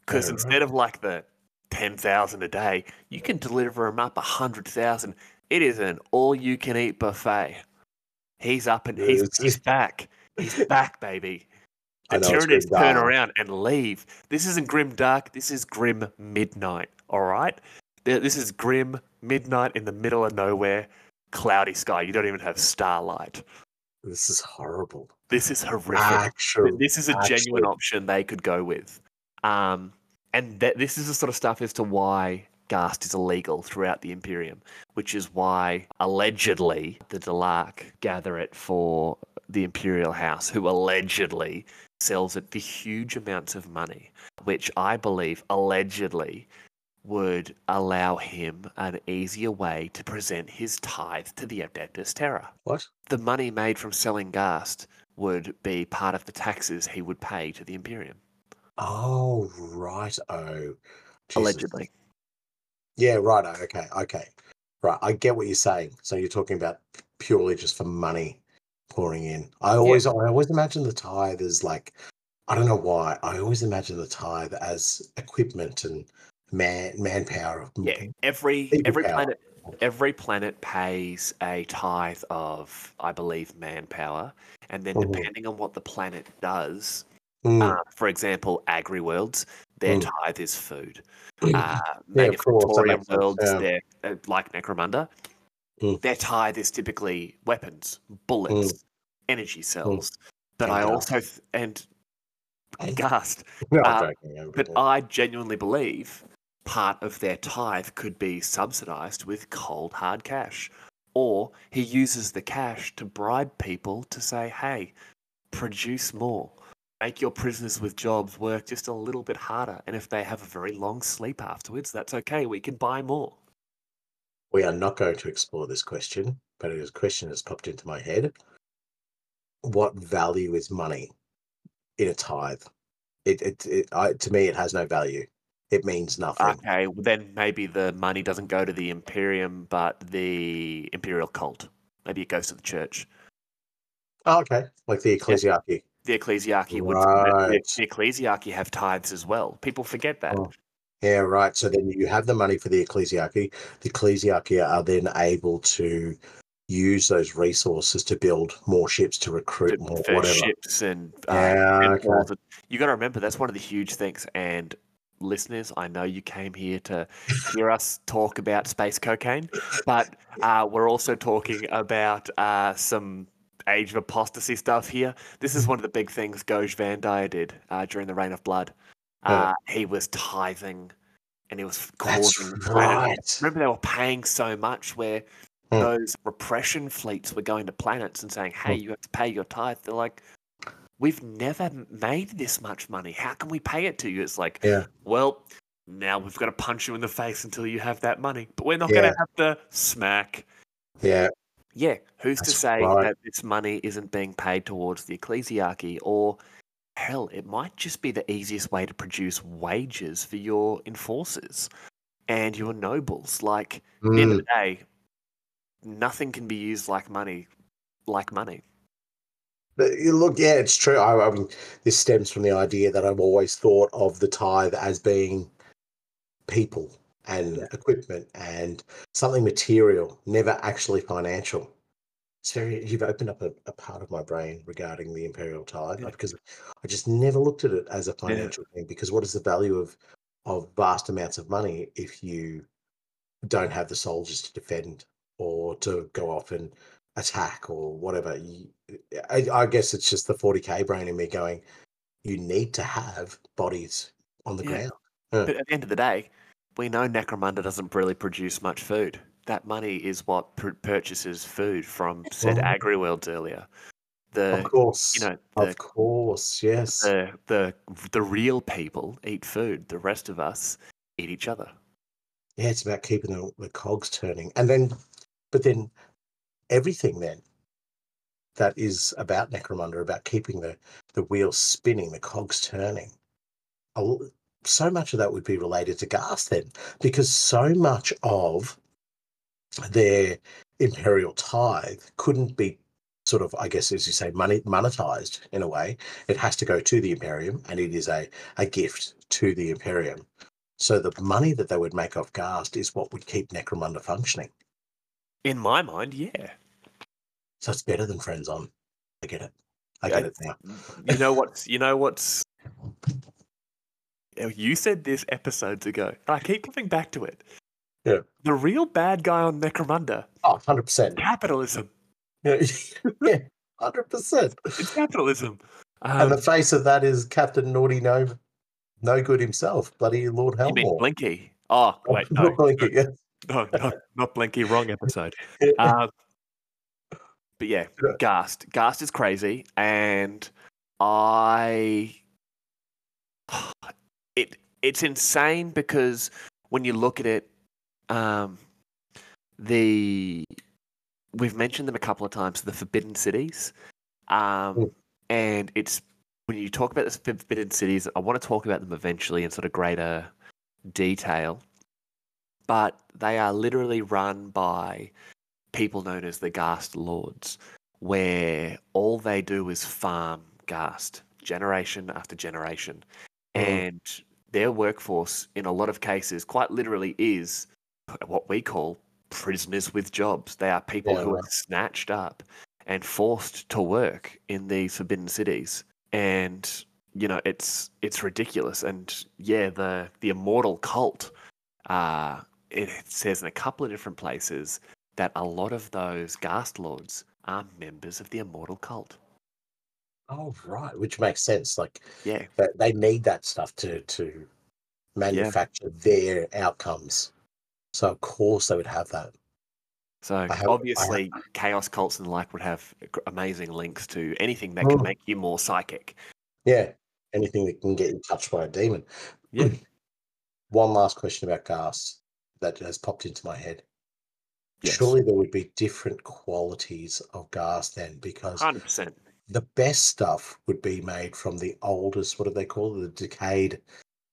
because Yeah, instead of like the ten thousand a day, you can deliver him up a hundred thousand. It is an all-you-can-eat buffet. He's up and he's he's back. He's back, baby. I The know, turn dark. around and leave. This isn't grim dark. This is grim midnight. All right. This is grim midnight in the middle of nowhere, cloudy sky. You don't even have starlight. This is horrible. This is horrific. This is a genuine option they could go with. Um, and that this is the sort of stuff as to why Ghast is illegal throughout the Imperium, which is why allegedly the Delaque gather it for the Imperial House, who allegedly sells it for huge amounts of money, which I believe allegedly would allow him an easier way to present his tithe to the Adeptus Terra What? the money made from selling Ghast would be part of the taxes he would pay to the Imperium, Oh, right. Oh, allegedly. Yeah, right. Okay, okay. Right. I get what you're saying. So you're talking about purely just for money pouring in. I always, I always imagine the tithe as like, I don't know why. I always imagine the tithe as equipment and man manpower. Yeah, every every power. planet every planet pays a tithe of, I believe, manpower, and then Mhm. depending on what the planet does, Mm, uh, for example, agri worlds, their Mm. tithe is food. *clears throat* Uh, Yeah, of course, that manufactorium makes sense, worlds, yeah. they're uh, like Necromunda. Mm. Their tithe is typically weapons, bullets, energy cells. But Mm. And I also th- and Ghast. *laughs* no, uh, I'm joking. I'm But. I genuinely believe part of their tithe could be subsidized with cold hard cash. Or he uses the cash to bribe people to say, hey, produce more. Make your prisoners with jobs work just a little bit harder. And if they have a very long sleep afterwards, that's okay. We can buy more. We are not going to explore this question, but it is a question has popped into my head. What value is money in a tithe? It, it, it I, to me, it has no value. It means nothing. Okay, well, then maybe the money doesn't go to the Imperium, but the Imperial cult. Maybe it goes to the church. Oh, okay, like the ecclesiarchy. the ecclesiarchy would Right. the ecclesiarchy have tithes as well. People forget that. Oh. Yeah, right. So then you have the money for the ecclesiarchy. The ecclesiarchy are then able to use those resources to build more ships to recruit more for whatever. ships and uh, Yeah, and- you got to remember that's one of the huge things. And listeners, I know you came here to hear us talk about space cocaine, but uh, we're also talking about uh, some Age of Apostasy stuff here. This is one of the big things Goge Vandire did uh, during the Reign of Blood. Uh, he was tithing, and he was causing right. remember they were paying so much where Hmm. those repression fleets were going to planets and saying, hey, Hmm. you have to pay your tithe. They're like, we've never made this much money. How can we pay it to you? It's like, Yeah. well, now we've got to punch you in the face until you have that money. But we're not going to have the smack. Yeah, Yeah, who's to say right. that this money isn't being paid towards the ecclesiarchy or hell, it might just be the easiest way to produce wages for your enforcers and your nobles. Like, at the end of Mm, the day, nothing can be used like money, like money. But you look, yeah, it's true. I, I mean, this stems from the idea that I've always thought of the tithe as being people and Yeah. equipment and something material, never actually financial. Very, you've opened up a, a part of my brain regarding the imperial tide Yeah. because I just never looked at it as a financial thing. Because what is the value of of vast amounts of money if you don't have the soldiers to defend or to go off and attack or whatever. You, I, I guess it's just the 40k brain in me going, you need to have bodies on the Yeah. ground. But at the end of the day, we know Necromunda doesn't really produce much food. That money is what pur- purchases food from said mm-hmm. Oh. agri worlds earlier. The of course. you know the, of course, yes. the the the real people eat food. The rest of us eat each other. yeah, it's about keeping the, the cogs turning. And then, but then everything then that is about Necromunda, about keeping the, the wheels spinning, the cogs turning. So much of that would be related to ghast then, because so much of their imperial tithe couldn't be sort of, I guess, as you say, money monetized in a way. It has to go to the Imperium, and it is a a gift to the Imperium. So the money that they would make off Ghast is what would keep Necromunda functioning. In my mind, yeah. So it's better than Frenzon. I get it. I get I- it now. You know what's you know what's you said this episodes ago. I keep coming back to it. Yeah. The real bad guy on Necromunda, Oh, 100%. capitalism. Yeah, *laughs* yeah 100%. It's capitalism. Um, and the face of that is Captain Naughty No, no good himself. Bloody Lord you mean Blinky? Oh, Oh, wait, no, Blinky, yeah. *laughs* no, no, not Blinky. Wrong episode. *laughs* Yeah. Um, but yeah, Yeah. Ghast. Ghast is crazy, and I, *sighs* it it's insane because when you look at it, um, the we've mentioned them a couple of times, the Forbidden Cities, um, Mm. and it's when you talk about the Forbidden Cities, I want to talk about them eventually in sort of greater detail, but they are literally run by people known as the Ghast Lords, where all they do is farm Ghast generation after generation. Mm. And their workforce, in a lot of cases, quite literally is what we call prisoners with jobs. They are people Yeah, who right. are snatched up and forced to work in these forbidden cities. And you know, it's it's ridiculous. And yeah, the the immortal cult uh, it says in a couple of different places that a lot of those Ghast Lords are members of the Immortal Cult. Oh, right. Which makes sense. Like, Yeah, they, they need that stuff to, to manufacture their outcomes. So, of course, they would have that. so have- I have- obviously Chaos Cults and the like would have amazing links to anything that can Mm. make you more psychic. Yeah. Anything that can get you touched by a demon. Yeah. *clears throat* One last question about ghast that has popped into my head. Yes. Surely there would be different qualities of ghast then, because Hundred percent. the best stuff would be made from the oldest, what do they call it? The decayed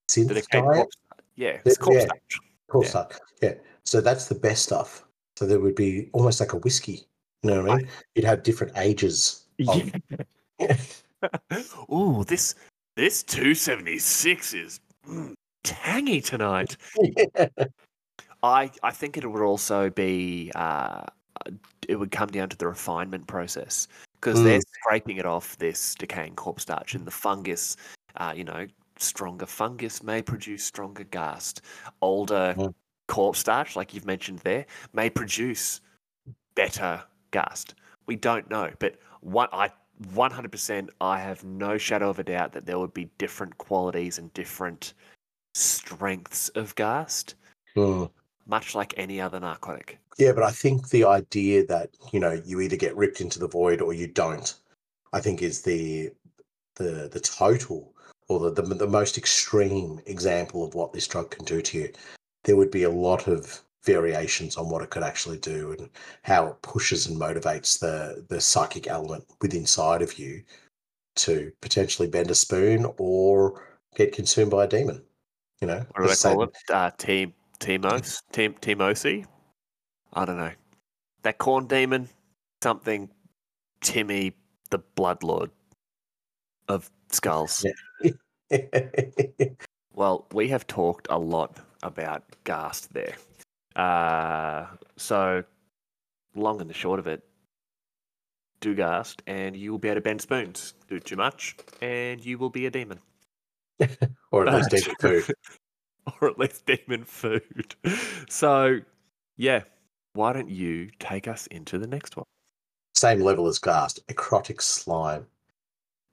synth The decayed diet? corpse. Yeah, it's corpse yeah. Cool Yeah. stuff. Yeah. So that's the best stuff. So there would be almost like a whiskey. You know what I mean? You'd have different ages. *laughs* Of, Yeah. Ooh, this this two seventy six is mm, tangy tonight. *laughs* I I think it would also be uh, it would come down to the refinement process because they're scraping it off this decaying corpse starch and the fungus. Uh, you know, stronger fungus may produce stronger ghast. Older Mm. corpse starch, like you've mentioned there, may produce better ghast. We don't know, but what I 100% I have no shadow of a doubt that there would be different qualities and different strengths of ghast Mm. much like any other narcotic. Yeah, but I think the idea that you know you either get ripped into the void or you don't, I think is the the the total or the the, the most extreme example of what this drug can do to you. There would be a lot of variations on what it could actually do and how it pushes and motivates the the psychic element within inside of you to potentially bend a spoon or get consumed by a demon. You know, What do they call it? Uh, team Timos? Team Timosi? I don't know. That Khorne demon? Something Timmy the Bloodlord of skulls. *laughs* Well, we have talked a lot about Ghast there. Uh, so, long and the short of it, do Ghast and you will be able to bend spoons. Do too much and you will be a demon. *laughs* or at least demon food. *laughs* or at least demon food. So, yeah, why don't you take us into the next one? same level as Ghast, necrotic slime.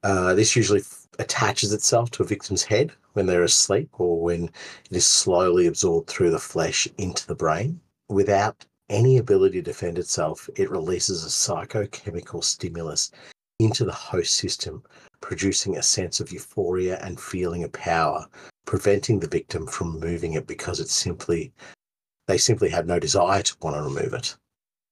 Uh, this usually f- attaches itself to a victim's head when they're asleep or when it is slowly absorbed through the flesh into the brain. Without any ability to defend itself, it releases a psychochemical stimulus into the host system, producing a sense of euphoria and feeling of power, preventing the victim from moving it because it's simply they simply have no desire to want to remove it.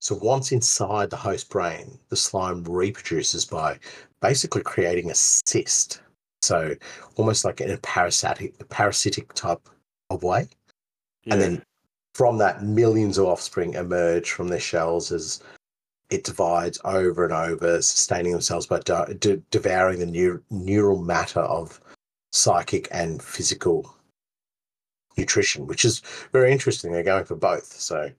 So once inside the host brain, the slime reproduces by basically creating a cyst. So almost like in a parasitic, a parasitic type of way. And then from that, millions of offspring emerge from their shells as it divides over and over, sustaining themselves by de- de- devouring the neur- neural matter of psychic and physical nutrition, which is very interesting. They're going for both, so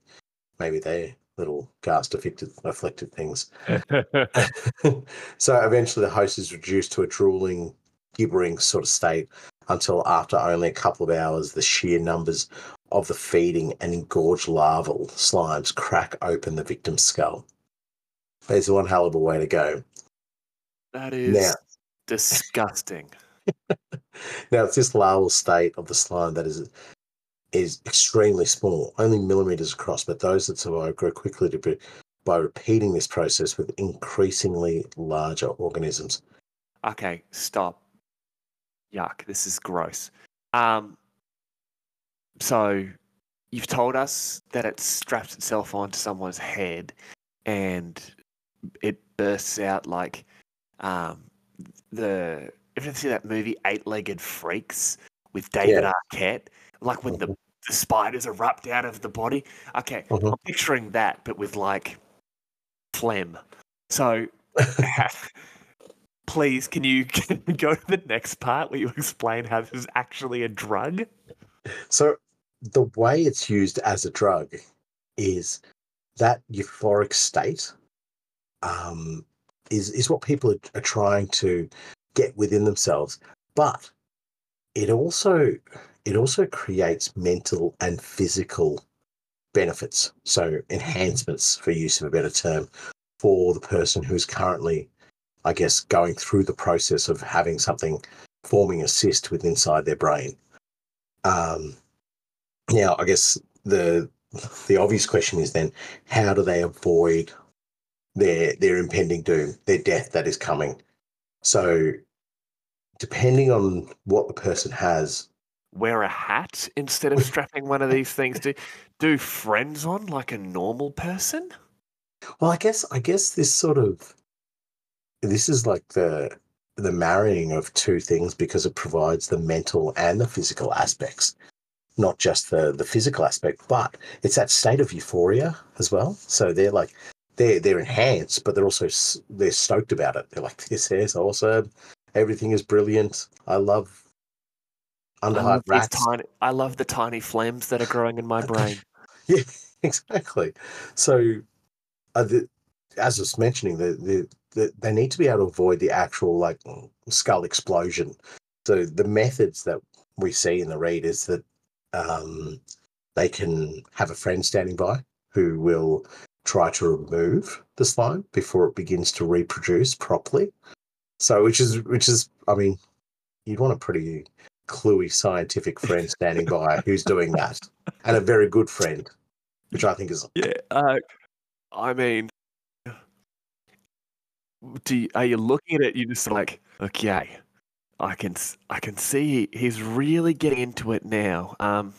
maybe they're little ghast afflicted, afflicted things. *laughs* *laughs* so eventually, the host is reduced to a drooling, gibbering sort of state until after only a couple of hours, the sheer numbers of the feeding and engorged larval slimes crack open the victim's skull. There's one hell of a way to go. that is Now- disgusting. *laughs* Now, it's this larval state of the slime that is is extremely small, only millimeters across, but those that survive grow quickly to by repeating this process with increasingly larger organisms. Okay, stop. Yuck, this is gross. Um, so you've told us that it straps itself onto someone's head and it bursts out like um, the. If you see that movie Eight Legged Freaks with David Arquette, like when the, the spiders erupt out of the body. Okay, Mhm. I'm picturing that, but with like phlegm. So *laughs* *laughs* please can you *laughs* go to the next part where you explain how this is actually a drug So, the way it's used as a drug is that euphoric state um, is is what people are, are trying to get within themselves, but it also it also creates mental and physical benefits. So enhancements, for use of a better term, for the person who's currently, I guess, going through the process of having something forming a cyst within inside their brain. Um, now, I guess the the obvious question is then, how do they avoid their their impending doom, their death that is coming? So, depending on what the person has, wear a hat instead of *laughs* strapping one of these things do do Frenzon like a normal person? Well, I guess I guess this sort of this is like the the marrying of two things because it provides the mental and the physical aspects not just the the physical aspect but it's that state of euphoria as well. So they're like they're they're enhanced but they're also they're stoked about it. They're like this is awesome. Everything is brilliant. I love underhive these rats tiny, I love the tiny flames that are growing in my *laughs* brain *laughs* Yeah, exactly. So, uh, the, as I was mentioning, the, the, the they need to be able to avoid the actual like skull explosion. So the methods that we see in the read is that um, they can have a friend standing by who will try to remove the slime before it begins to reproduce properly. So, which is which is, I mean, you'd want a pretty cluey scientific friend standing by who's doing that, and a very good friend, which I think is yeah uh, i mean do you, are you looking at it you just like okay i can i can see he's really getting into it now um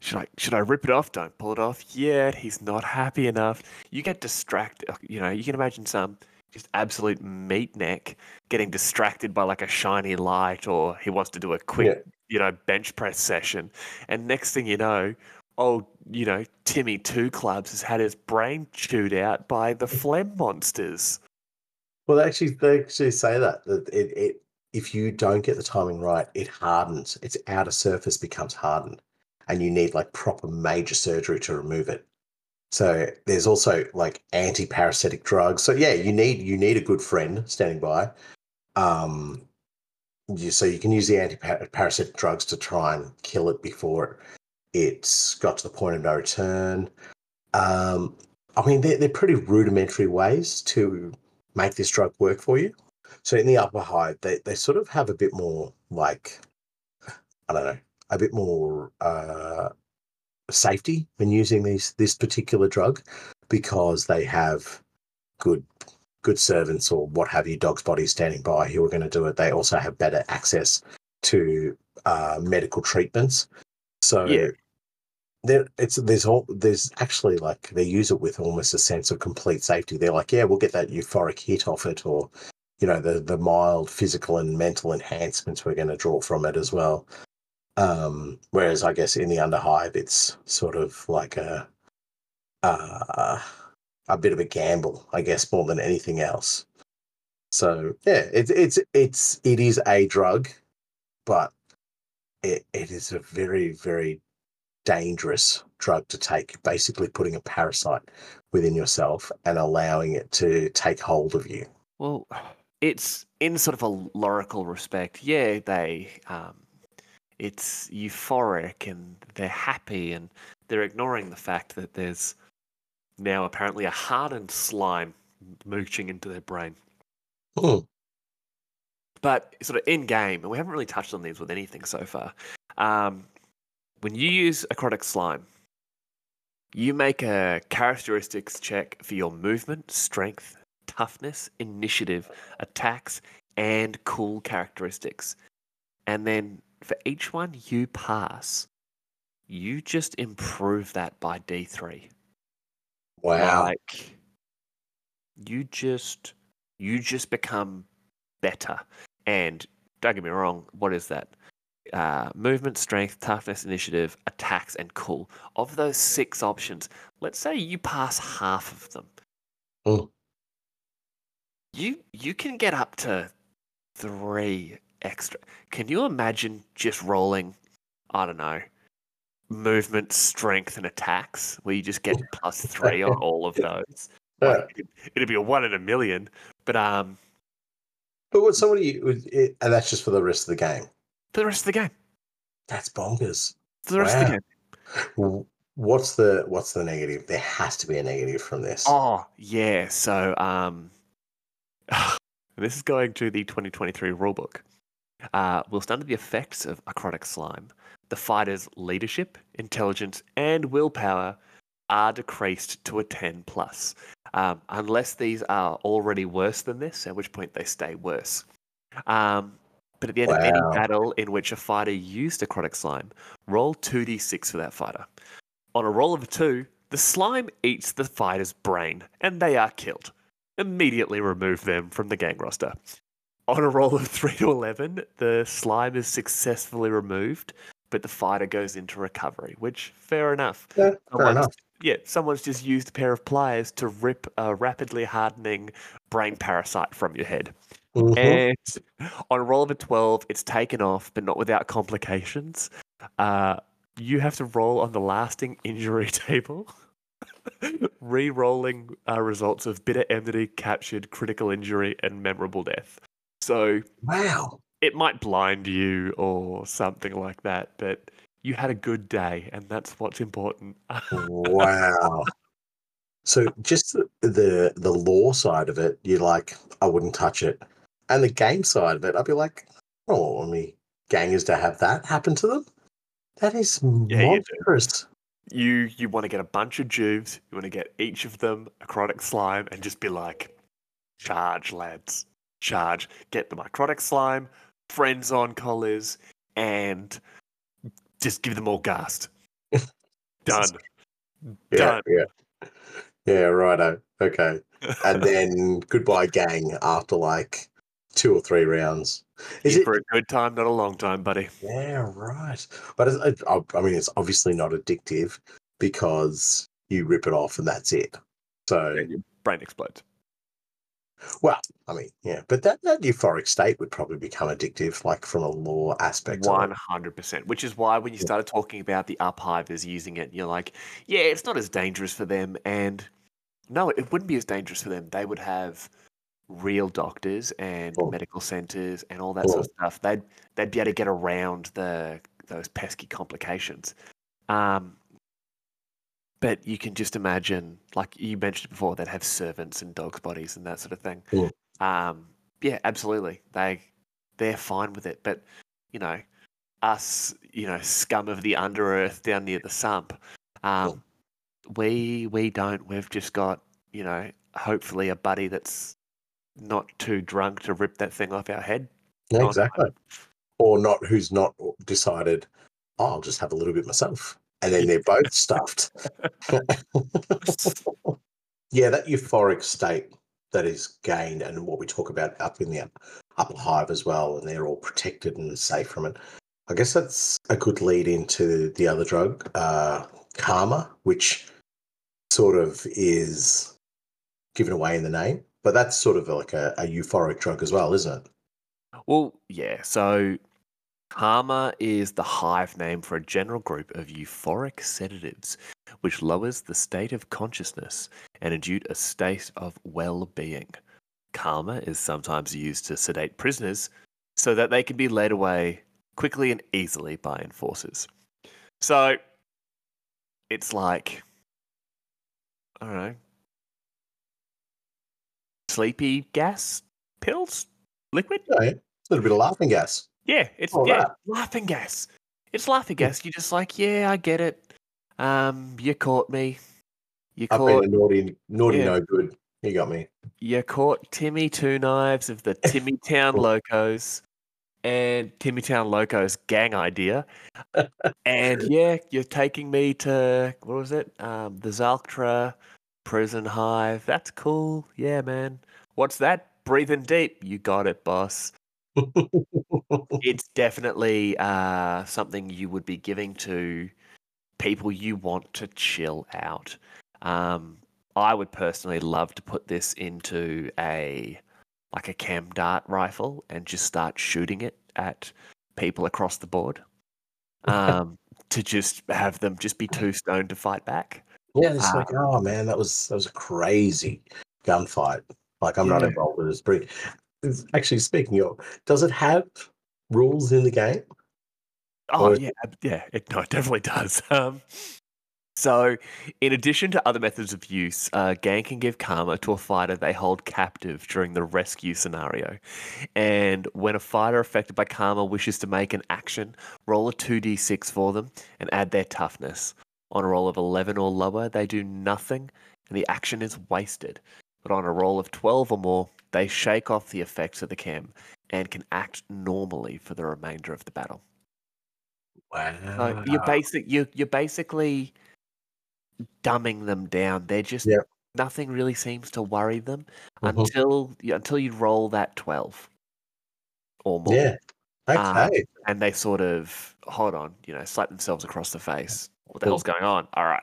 should I should I rip it off? Don't pull it off yet. He's not happy enough. You get distracted. You know, you can imagine some just absolute meat neck getting distracted by like a shiny light, or he wants to do a quick, Yeah. you know, bench press session. And next thing you know, oh, you know, Timmy Two Clubs has had his brain chewed out by the phlegm monsters. Well, they actually, they actually say that that it, it if you don't get the timing right, it hardens. Its outer surface becomes hardened, and you need like proper major surgery to remove it. So there's also like anti-parasitic drugs. So yeah, you need you need a good friend standing by. Um, you, so you can use the anti-parasitic drugs to try and kill it before it's got to the point of no return. Um, I mean, they're, they're pretty rudimentary ways to make this drug work for you. So in the upper hive, they, they sort of have a bit more like I don't know, a bit more uh, safety when using these this particular drug because they have good good servants or what have you, dog's bodies standing by who are going to do it. They also have better access to uh, medical treatments. So Yeah. there it's there's all there's actually like they use it with almost a sense of complete safety. They're like, yeah, we'll get that euphoric hit off it, or you know, the the mild physical and mental enhancements we're going to draw from it as well. Um, whereas I guess in the underhive, it's sort of like a uh, a bit of a gamble, I guess, more than anything else. So yeah, it's it's it's it is a drug, but it, it is a very very dangerous drug to take. Basically, putting a parasite within yourself and allowing it to take hold of you. Well, it's in sort of a lyrical respect. Yeah, they um, it's euphoric and they're happy and they're ignoring the fact that there's now apparently a hardened slime mooching into their brain. Mm. But sort of in game, and we haven't really touched on these with anything so far. Um, when you use Acrotic Slime, you make a characteristics check for your movement, strength, toughness, initiative, attacks, and cool characteristics. And then for each one you pass, you just improve that by D3. Wow. Like you just you just become better. And don't get me wrong, what is that? Uh, movement, strength, toughness, initiative, attacks, and cool. Of those six options, let's say you pass half of them. Oh. You you can get up to three extra. Can you imagine just rolling? I don't know, movement, strength, and attacks, where you just get *laughs* plus three on all of those. Like, it'd, it'd be a one in a million. But um, But what somebody would, it, and that's just for the rest of the game. for the rest of the game, That's bonkers. for the rest of the game. What's the what's the negative? There has to be a negative from this. Oh yeah. So um, *sighs* this is going to the 2023 rulebook. Uh, whilst under the effects of acrotic slime, the fighter's leadership, intelligence, and willpower are decreased to a 10 plus, um, unless these are already worse than this, at which point they stay worse. Um, but at the end of any battle in which a fighter used acrotic slime, roll 2d6 for that fighter. On a roll of a 2, the slime eats the fighter's brain, and they are killed. Immediately remove them from the gang roster. On a roll of *laughs* 3 to 11, the slime is successfully removed, but the fighter goes into recovery, which, fair enough. Yeah, fair Someone's- enough. Yeah, someone's just used a pair of pliers to rip a rapidly hardening brain parasite from your head. Mhm. And on a roll of a 12, it's taken off, but not without complications. Uh, you have to roll on the lasting *laughs* injury table, *laughs* re rolling uh, results of bitter enmity, captured, critical injury, and memorable death. So Wow. it might blind you or something like that, but you had a good day, and that's what's important. Wow. So just the, the lore side of it, you're like, I wouldn't touch it. And the game side of it, I'd be like, oh, I mean, gangers to have that happen to them? That is you monstrous. you you want to get a bunch of juves, you want to get each of them a chronic slime and just be like, charge, lads, charge. Get the acrotic slime, Frenzon collars, and just give them all gassed. *laughs* Done. Yeah, Done. yeah. Yeah, righto. Okay. *laughs* And then goodbye gang after like two or three rounds. Is it for a good time, not a long time, buddy. Yeah, right. But it, I I mean, it's obviously not addictive because you rip it off and that's it. So, And your brain explodes. Well, I mean, yeah, but that, that euphoric state would probably become addictive, like from a lore aspect. One hundred percent. Which is why when you Yeah. started talking about the uphivers using it, you're like, yeah, it's not as dangerous for them. And no, it wouldn't be as dangerous for them. They would have real doctors and Oh. medical centers and all that sort of stuff. They'd they'd be able to get around the those pesky complications. Um, but you can just imagine, like you mentioned before, they'd have servants and dogs' bodies and that sort of thing. Yeah. Um, yeah, absolutely. They they're fine with it. But you know, us, you know, scum of the under earth down near the sump, um, we we don't. We've just got you know, hopefully a buddy that's not too drunk to rip that thing off our head. Yeah, exactly. Or not, who's not decided, oh, I'll just have a little bit myself. And then they're both stuffed. *laughs* yeah, that euphoric state that is gained, and what we talk about up in the upper hive as well, and they're all protected and safe from it. I guess that's a good lead into the other drug, uh, Kalma, which sort of is given away in the name, but that's sort of like a, a euphoric drug as well, isn't it? Well, yeah. So, Kalma is the hive name for a general group of euphoric sedatives, which lowers the state of consciousness and induce a state of well being. Kalma is sometimes used to sedate prisoners so that they can be led away quickly and easily by enforcers. So, it's like, I don't know, sleepy gas pills, liquid. A little bit of laughing gas. Yeah, it's Oh, yeah, that. laughing gas. It's laughing gas. You're just like, yeah, I get it. Um, you caught me. You I've caught been a naughty, naughty, Yeah. no good. You got me. you caught Timmy Two Knives of the *laughs* Timmy Town Locos and Timmy Town Locos gang idea. and *laughs* yeah, you're taking me to what was it? Um, the Zalctra prison hive. That's cool. Yeah, man. What's that? Breathing deep. You got it, boss. *laughs* it's definitely uh, something you would be giving to people you want to chill out. Um, I would personally love to put this into a like a cam dart rifle and just start shooting it at people across the board. Um, *laughs* to just have them just be too stoned to fight back. Yeah, it's Ah. like, oh man, that was that was a crazy gunfight. Like I'm not involved with this. Pretty. It's- Actually, speaking of, does it have rules in the game? Oh Or- yeah, yeah. It, no, it definitely does. *laughs* Um, so, in addition to other methods of use, uh, gang can give kalma to a fighter they hold captive during the rescue scenario. And when a fighter affected by kalma wishes to make an action, roll a 2d6 for them and add their toughness. On a roll of 11 or lower, they do nothing and the action is wasted. But on a roll of 12 or more, they shake off the effects of the chem and can act normally for the remainder of the battle. Wow. So you're basic. You you're basically dumbing them down. They're just Yep. nothing really seems to worry them Mhm. until you- until you roll that twelve or more, Yeah. Um, Okay. and they sort of hold on, you know, slap themselves across the face. What the Cool. hell's going on? All right,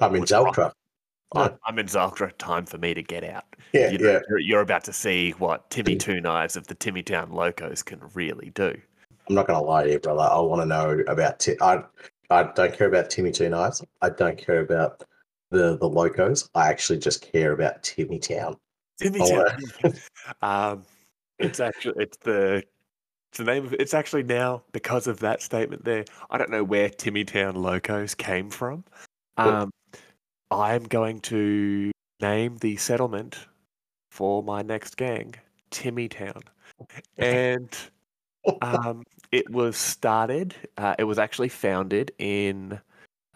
I'm in what's wrong? Zeltra. I'm, I'm in Zalcra. Time for me to get out. Yeah, you know, yeah. you're, you're about to see what Timmy Two Knives of the Timmy Town Locos can really do. I'm not gonna lie to you, brother. I want to know about. Ti- I I don't care about Timmy Two Knives. I don't care about the the locos. I actually just care about Timmy Town. Timmy Oh, Town. *laughs* um, it's actually it's the it's the name of it's actually now because of that statement there. I don't know where Timmy Town Locos came from. Um, I'm going to name the settlement for my next gang Timmy Town, and um, it was started. Uh, it was actually founded in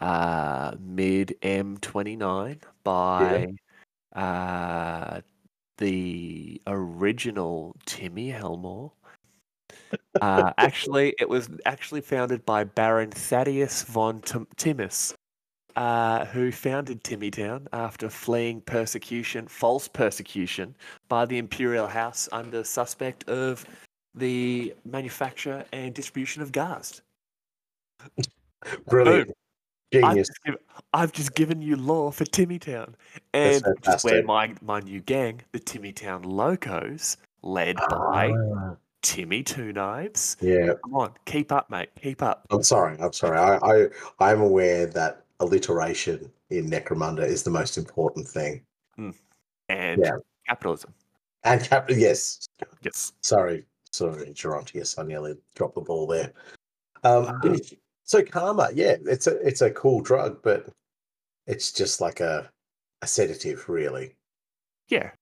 uh, mid M29 by uh, the original Timmy Helmawr. Uh, *laughs* actually, it was actually founded by Baron Thaddeus von Tim- Timmis, uh, who founded Timmytown after fleeing persecution, false persecution, by the imperial house under suspect of the manufacture and distribution of ghast. Brilliant. I've Genius. just, I've just given you lore for Timmytown, and That's which is where fantastic. my my new gang, the Timmytown Locos, led by Ah, Timmy Two Knives. yeah. Come on, keep up, mate. Keep up. I'm sorry. I'm sorry. I, I I'm aware that alliteration in Necromunda is the most important thing. And Yeah. capitalism. And cap- yes. Yes. Sorry. Sorry, Gerontius. I nearly dropped the ball there. Um, Ah. *clears throat* so kalma, yeah, it's a it's a cool drug, but it's just like a a sedative, really. Yeah.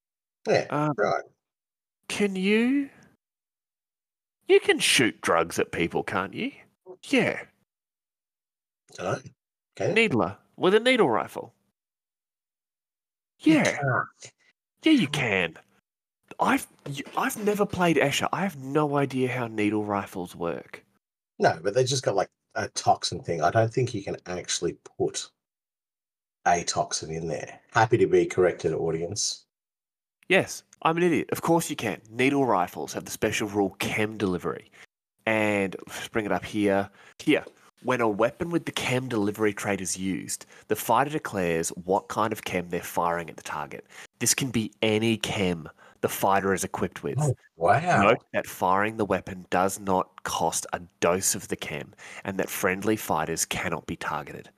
Yeah. Um, right. can you? You can shoot drugs at people, can't you? Yeah. Dunno. Okay. Needler with a needle rifle. Yeah. Yeah, you can. I've I've never played Escher. I have no idea how needle rifles work. No, but they just got like a toxin thing. I don't think you can actually put a toxin in there. Happy to be corrected, audience. Yes, I'm an idiot. Of course you can. Needle rifles have the special rule chem delivery. And let's bring it up here. Here, when a weapon with the chem delivery trait is used, the fighter declares what kind of chem they're firing at the target. This can be any chem the fighter is equipped with. Oh, wow. Note that firing the weapon does not cost a dose of the chem, and that friendly fighters cannot be targeted.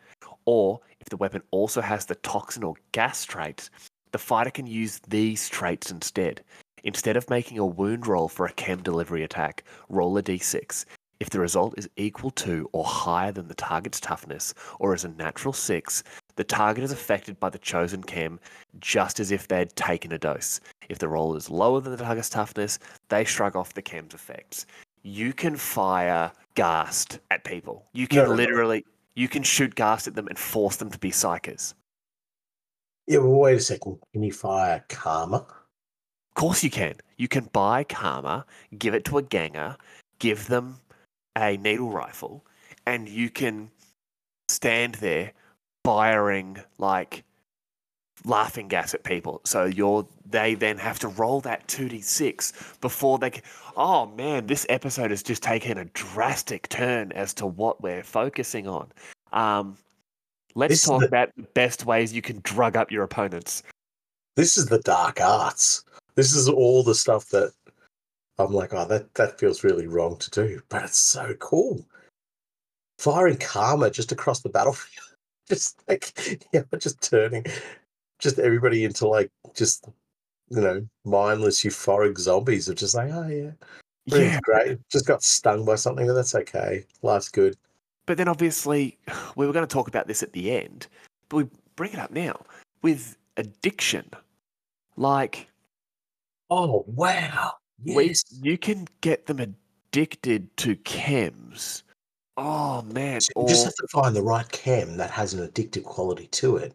Or, if the weapon also has the toxin or gas traits, the fighter can use these traits instead. Instead of making a wound roll for a chem delivery attack, roll a d6. If the result is equal to or higher than the target's toughness, or is a natural 6, the target is affected by the chosen chem just as if they'd taken a dose. If the roll is lower than the target's toughness, they shrug off the chem's effects. You can fire ghast at people. You can No, no, no. literally you can shoot ghast at them and force them to be psykers. Yeah, well, wait a second. Can you fire Kalma? Of course you can. You can buy Kalma, give it to a ganger, give them a needle rifle, and you can stand there firing like laughing gas at people. So you're they then have to roll that 2d6 before they can, oh man, this episode has just taken a drastic turn as to what we're focusing on. Um let's This talk the- about the best ways you can drug up your opponents. This is the dark arts. This is all the stuff that I'm like, oh, that, that feels really wrong to do, but it's so cool. Firing kalma just across the battlefield. *laughs* Just like, yeah, just turning just everybody into like, just, you know, mindless euphoric zombies of just like, oh, yeah, Yeah, great. Just got stung by something, but that's okay. Life's good. But then obviously, *sighs* we were going to talk about this at the end, but we bring it up now with addiction. Like, Oh, wow. We, Yes. you can get them addicted to chems. Oh, man. So you Or, just have to find the right chem that has an addictive quality to it,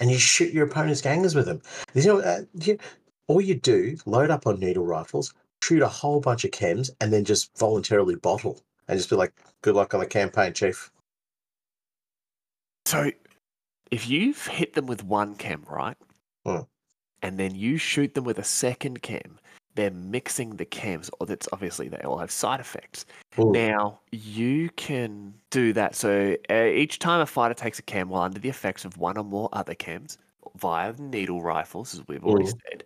and you shoot your opponent's gangers with them. You know, uh, you, all you do, load up on needle rifles, shoot a whole bunch of chems, and then just voluntarily bottle, and just be like, "Good luck on the campaign, chief." so, if you've hit them with one chem, right? Hmm. And then you shoot them with a second chem, they're mixing the chems, or that's obviously they all have side effects. Ooh. Now, you can do that. So uh, each time a fighter takes a chem while under the effects of one or more other chems via the needle rifles, as we've already Mhm. said,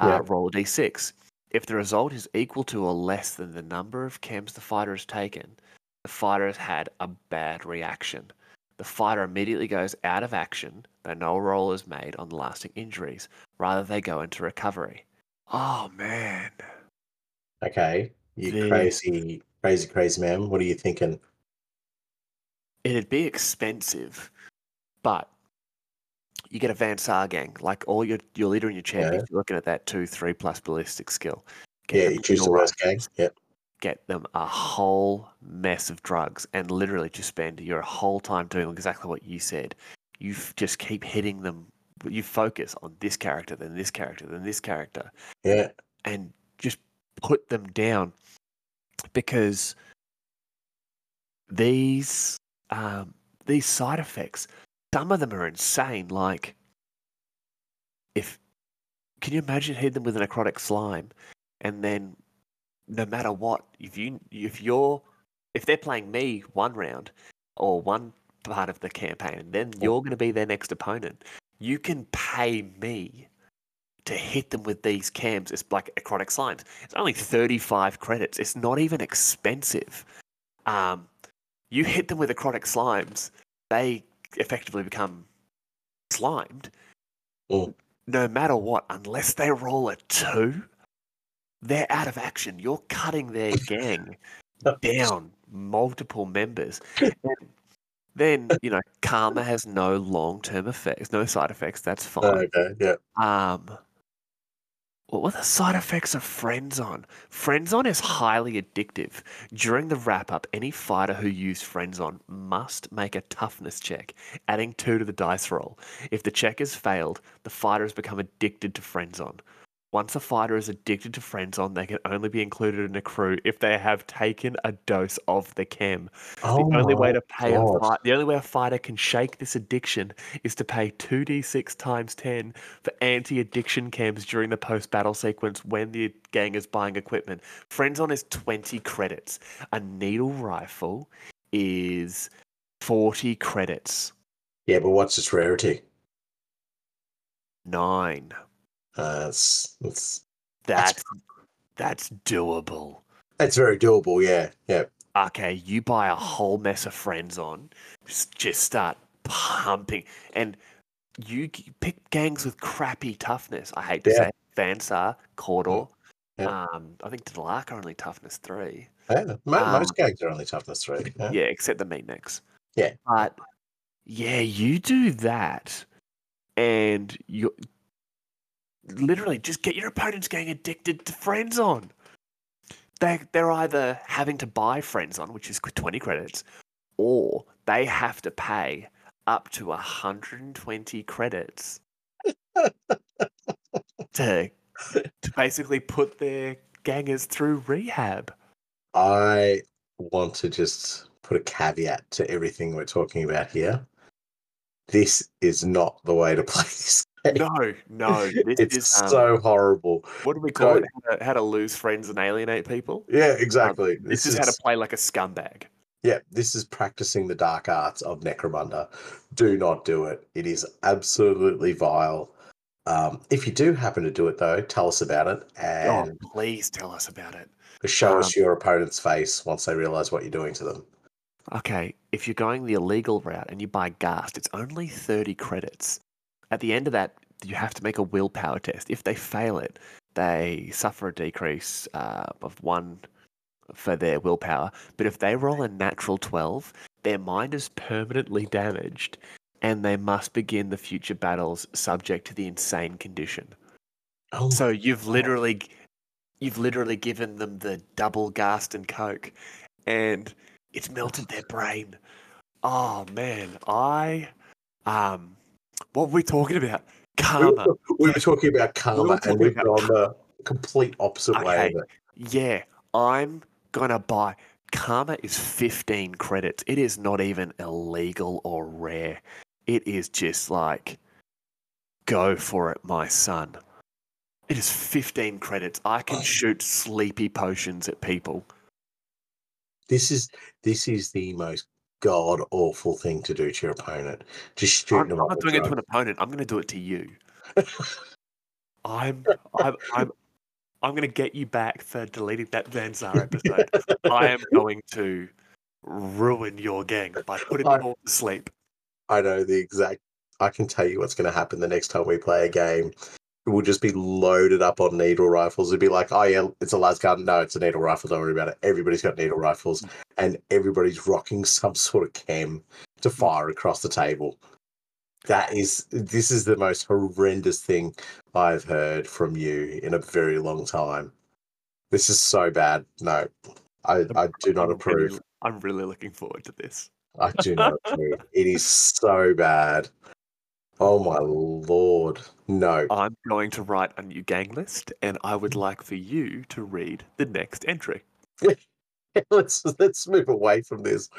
Yeah. uh, roll a d6. If the result is equal to or less than the number of chems the fighter has taken, the fighter has had a bad reaction. The fighter immediately goes out of action, though no roll is made on lasting injuries. Rather, they go into recovery. Oh, man. Okay, you The- crazy, crazy, crazy man. What are you thinking? It'd be expensive, but you get a Van Saar gang, like all your your leader and your champions. You're looking at that two, three plus ballistic skill. Get yeah, you choose the worst gang. Yep. Get them a whole mess of drugs, and literally just spend your whole time doing exactly what you said. You just keep hitting them. You focus on this character, then this character, then this character, Yeah. and just put them down because these um, these side effects, some of them are insane. Like, if can you imagine hitting them with a necrotic slime, and then no matter what, if you if you're if they're playing me one round or one part of the campaign, then you're going to be their next opponent, you can pay me to hit them with these chems. It's like necrotic slimes. It's only 35 credits. It's not even expensive. Um, you hit them with necrotic slimes, they effectively become slimed. Mm. No matter what, unless they roll a two, they're out of action. You're cutting their *laughs* gang down multiple members. And *laughs* then, *laughs* you know, kalma has no long term effects, no side effects. That's fine. Okay. Yeah. Um, what were the side effects of Frenzon? Frenzon is highly addictive. During the wrap up, any fighter who used Frenzon must make a toughness check, adding two to the dice roll. If the check is failed, the fighter has become addicted to Frenzon. Once a fighter is addicted to Frenzon, they can only be included in a crew if they have taken a dose of the chem. Oh the only way to pay a fight, the only way a fighter can shake this addiction is to pay 2d6 times 10 for anti-addiction chems during the post-battle sequence when the gang is buying equipment. Frenzon is 20 credits. A needle rifle is 40 credits. Yeah, but what's its rarity? 9. Uh, it's it's That's that's doable. it's very doable. Yeah, yeah. okay, you buy a whole mess of Frenzon, just, start pumping, and you pick gangs with crappy toughness. I hate to Yeah. say, it. Van Saar, Cawdor, Yeah. um, I think Delaque are only toughness three. yeah. Mo- Um, most gangs are only toughness three. Yeah. Yeah, except the meatnicks. Yeah. but yeah, you do that, and you literally just get your opponents getting addicted to Frenzon. They they're either having to buy Frenzon, which is twenty credits, or they have to pay up to hundred and twenty credits *laughs* to to basically put their gangers through rehab. I want to just put a caveat to everything we're talking about here. This is not the way to play this game. No, no, *laughs* this it's is um, so horrible. what do we call don't- it? How to, how to lose friends and alienate people. Yeah, exactly. Um, This, is, how to play like a scumbag. Yeah, this is practicing the dark arts of Necromunda. Do not do it. It is absolutely vile. Um, if you do happen to do it, though, tell us about it Oh, and please tell us about it. show us um, your opponent's face once they realize what you're doing to them. Okay, if you're going the illegal route and you buy Ghast, it's only 30 credits. At the end of that, you have to make a willpower test. If they fail it, they suffer a decrease uh, of one for their willpower. But if they roll a natural 12, their mind is permanently damaged and they must begin the future battles subject to the insane condition. Oh, So you've literally, you've literally given them the double Ghast and Coke, and it's melted their brain. Oh man, I, um, what were we talking about? we, Kalma. were, we were talking about kalma, talking and we've gone the complete opposite way Okay. of it. Yeah, I'm gonna buy. Kalma is 15 credits. It is not even illegal or rare. It is just like, go for it, my son. It is 15 credits. I can shoot sleepy potions at people. This is this is the most god awful thing to do to your opponent. Just shoot I'm, them I'm up not doing it to an opponent. I'm going to do it to you. I'm, *laughs* I'm, I'm, I'm going to get you back for deleting that Van Saar episode. I am going to ruin your gang by putting them all to sleep. I know the exact. I can tell you what's going to happen the next time we play a game. Will just be loaded up on needle rifles. It'd be like, oh yeah, it's a las gun. No, it's a needle rifle. Don't worry about it. Everybody's got needle rifles, and everybody's rocking some sort of chem to fire across the table. That is, this is the most horrendous thing I've heard from you in a very long time. This is so bad. No, I, I do not approve. I'm really looking forward to this. I do not *laughs* approve. It is so bad. Oh my lord. No. I'm going to write a new gang list, and I would like for you to read the next entry. *laughs* let's let's move away from this.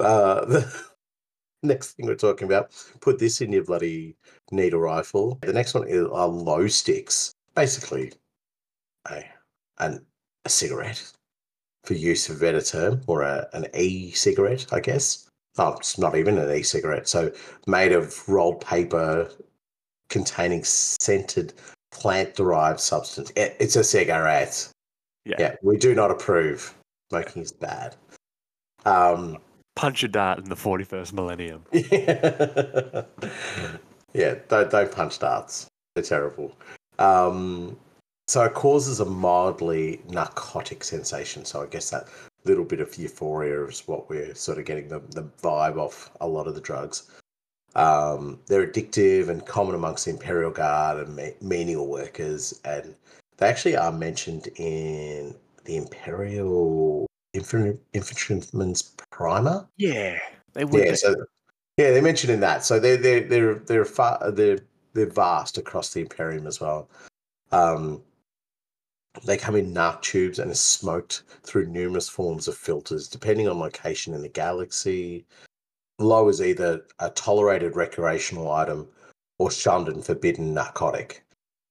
Uh *laughs* the next thing we're talking about, put this in your bloody needle rifle. The next one is are lho sticks. Basically a an a cigarette for use of a better term, or a, an e-cigarette, I guess. Oh, it's not even an e-cigarette. So made of rolled paper containing scented plant-derived substance. It- it's a cigarette. Yeah. Yeah, we do not approve. Smoking is bad. Um, Punch a dart in the 41st millennium. yeah, *laughs* yeah don't don't punch darts. They're terrible. Um, so it causes a mildly narcotic sensation. So I guess that little bit of euphoria is what we're sort of getting the, the vibe off a lot of the drugs. Um, they're addictive and common amongst the Imperial Guard and me- menial workers, and they actually are mentioned in the Imperial Infantry, Infantryman's Primer. Yeah, they would. Yeah, so yeah, they're mentioned in that. So they're they're they're they're far they're they're vast across the Imperium as well. Um, they come in narc tubes and are smoked through numerous forms of filters, depending on location in the galaxy. Lho is either a tolerated recreational item or shunned and forbidden narcotic.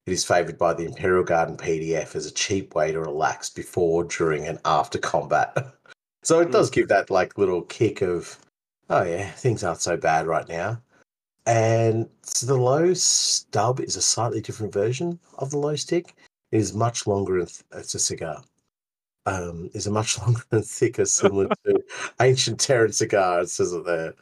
It is favoured by the Imperial Guard and PDF as a cheap way to relax before, during, and after combat. *laughs* so it hmm. does give that like little kick of, oh yeah, things aren't so bad right now. And so the lho stub is a slightly different version of the lho stick. It is much longer and th- it's a cigar. Um, is a much *laughs* longer and thicker, similar *laughs* to ancient Terran cigars, says it there.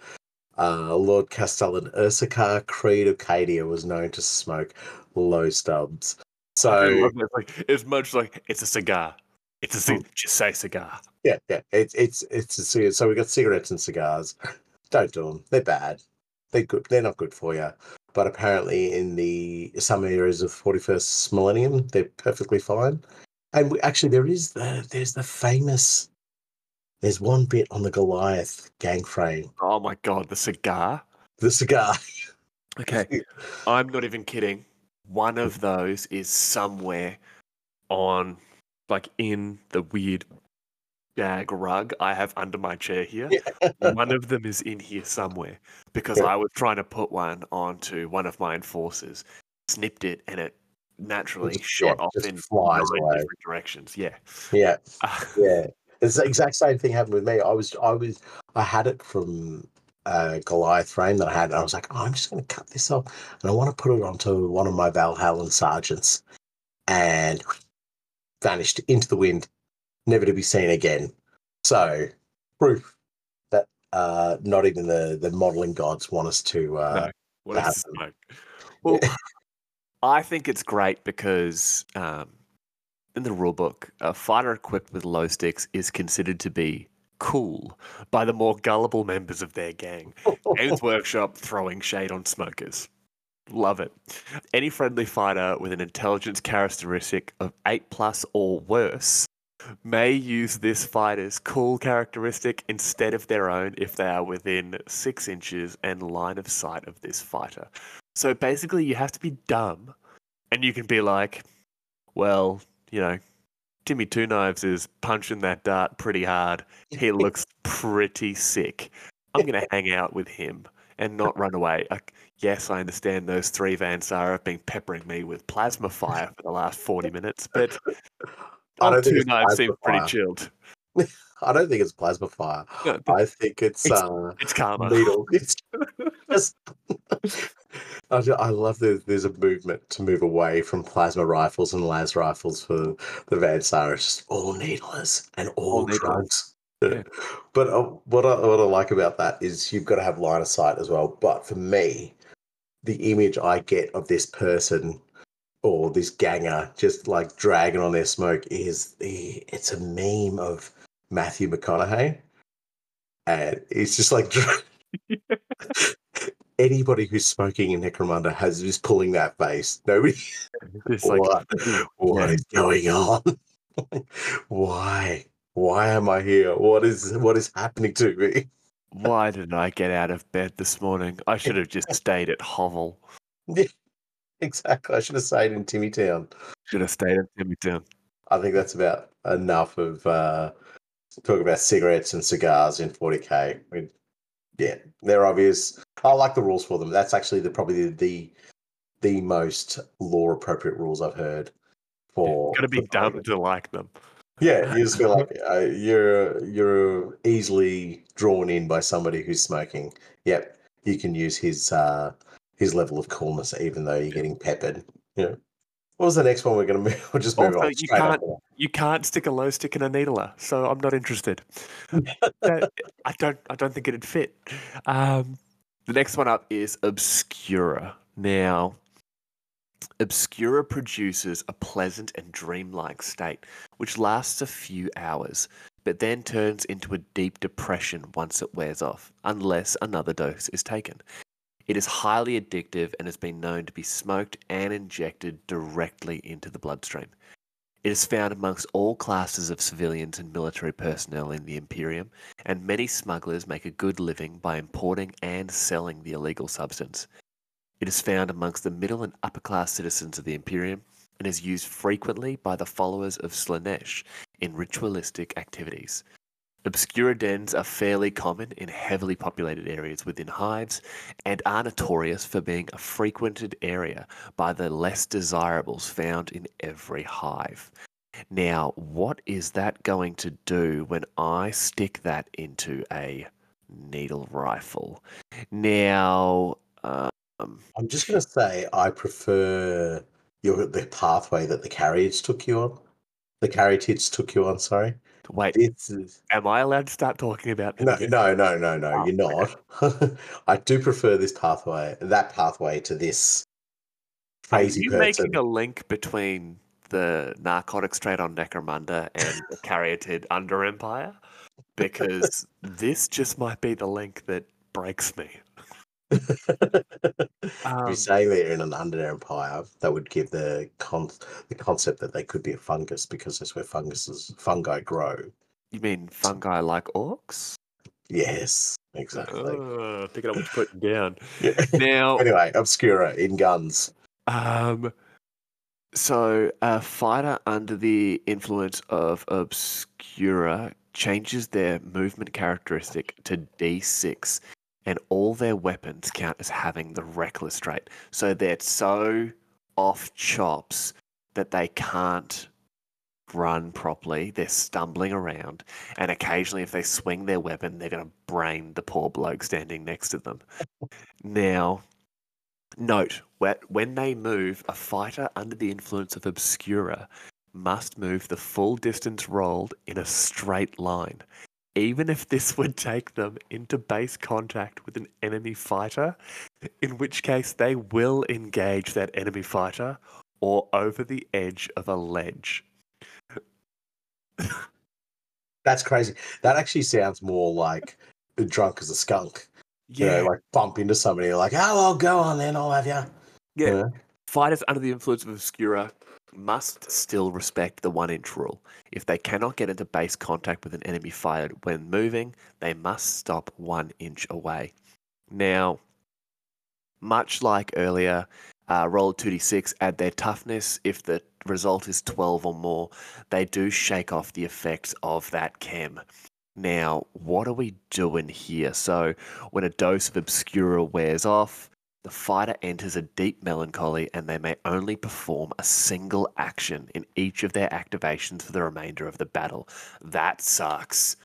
Uh, Lord Castellan Ursarkar Creed of Cadia was known to smoke lho stubs. So. It's like it's much like it's a cigar. It's a Hmm. cig- just say cigar. yeah, yeah, it's it's it's a cigarette. So we got cigarettes and cigars. *laughs* Don't do them. They're bad. They're good. They're not good for you. But apparently, in the some areas of forty first millennium, they're perfectly fine. And we, actually, there is the there's the famous. There's one bit on the Goliath gang frame. Oh my god, the cigar. The cigar. *laughs* Okay, I'm not even kidding. One of those is somewhere on, like, in the weird bag rug I have under my chair here. *laughs* One of them is in here somewhere because Yeah. I was trying to put one onto one of my enforcers, snipped it, and it naturally just- shot yeah, off in flies nine away. different directions. Yeah. yeah, Uh, *laughs* yeah. It's the exact same thing happened with me. I was I was I had it from a Goliath frame that I had, and I was like, oh, I'm just going to cut this off, and I want to put it onto one of my Valhallan sergeants, and vanished into the wind, never to be seen again. So proof that uh, not even the the modeling gods want us to. Uh, No. What is happen. smoke? Well, *laughs* I think it's great because um, in the rulebook, a fighter equipped with lho sticks is considered to be cool by the more gullible members of their gang. Games *laughs* Workshop throwing shade on smokers. Love it. Any friendly fighter with an intelligence characteristic of 8 plus or worse may use this fighter's cool characteristic instead of their own if they are within 6 inches and line of sight of this fighter. So basically, you have to be dumb and you can be like, well, you know, Timmy Two Knives is punching that dart pretty hard. He *laughs* looks pretty sick. I'm going to hang out with him and not run away. Like, yes, I understand those three Van Saar have been peppering me with plasma fire for the last 40 minutes, but *laughs* I don't think Two it's Knives plasma pretty fire. chilled. *laughs* I don't think it's plasma fire. No, I think it's, It's- uh, It's kalma. needle. *laughs* It's just. *laughs* I, ju- I love that there's a movement to move away from plasma rifles and las rifles for the Van Saar. It's just all needlers and all, All drugs. Yeah. But uh, what I, what I like about that is you've got to have line of sight as well. But for me, the image I get of this person or this ganger just like dragging on their smoke is the it's a meme of Matthew McConaughey, and it's just like *laughs* anybody who's smoking in Necromunda has is pulling that face. Nobody, *laughs* It's like, what, *laughs* what yeah. is going on? Why? Why am I here? What is what is happening to me? why didn't I get out of bed this morning? I should have just stayed at Hovel. Exactly. I should have stayed in Timmytown. Should have stayed at Timmytown. I think that's about enough of uh, talking about cigarettes and cigars in 40k. I mean, yeah, they're obvious. I like the rules for them. That's actually the probably the the, the most lore appropriate rules I've heard for. Gotta be for dumb to like them. Yeah, you just feel like *laughs* uh, you're you're easily drawn in by somebody who's smoking. Yep, you can use his uh, his level of coolness even though you're getting peppered. You know. What was the next one we're gonna move? *laughs* We'll just move Also, on. you can't-. You can't stick a lho stick in a needler, so I'm not interested. That- I don't. I don't think it'd fit. Um, the next one up is Obscura. Now, Obscura produces a pleasant and dreamlike state, which lasts a few hours, but then turns into a deep depression once it wears off, unless another dose is taken. It is highly addictive and has been known to be smoked and injected directly into the bloodstream. It is found amongst all classes of civilians and military personnel in the Imperium, and many smugglers make a good living by importing and selling the illegal substance. It is found amongst the middle and upper class citizens of the Imperium, and is used frequently by the followers of Slaanesh in ritualistic activities. Obscura dens are fairly common in heavily populated areas within hives and are notorious for being a frequented area by the less desirables found in every hive. Now, what is that going to do when I stick that into a needle rifle? Now, um, I'm just going to say I prefer your the pathway that the carriage took you on. The carriage took you on. Sorry. Wait, This is am I allowed to start talking about no, this? no, no, no, no. Oh, You're not. *laughs* I do prefer this pathway, that pathway to this Are you person. making a link between the narcotics trade on Necromunda and the Caryatid Under Empire? Because this just might be the link that breaks me. If Um, you're saying they're in an under empire, that would give the con- the concept that they could be a fungus because that's where funguses fungi grow. you mean fungi like orcs? Yes, exactly. Uh, picking up what you're putting down. *laughs* Yeah. Now, anyway, Obscura in guns. Um, so a fighter under the influence of Obscura changes their movement characteristic to D6, and all their weapons count as having the reckless trait. So they're so off chops that they can't run properly. They're stumbling around, and occasionally, if they swing their weapon, they're going to brain the poor bloke standing next to them. *laughs* Now, Note, whe- when they move, a fighter under the influence of Obscura must move the full distance rolled in a straight line. Even if this would take them into base contact with an enemy fighter, in which case they will engage that enemy fighter or over the edge of a ledge. That's crazy. That actually sounds more like drunk as a skunk. You know, like bump into somebody, like, oh, well, go on then, I'll have you. Yeah. Yeah. Fighters under the influence of Obscura must still respect the one inch rule. If they cannot get into base contact with an enemy fired when moving, they must stop one inch away. Now, much like earlier, uh, roll a 2d6, add their toughness. If the result is 12 or more, they do shake off the effects of that chem. Now, what are we doing here? So, when a dose of Obscura wears off, the fighter enters a deep melancholy and they may only perform a single action in each of their activations for the remainder of the battle. That sucks.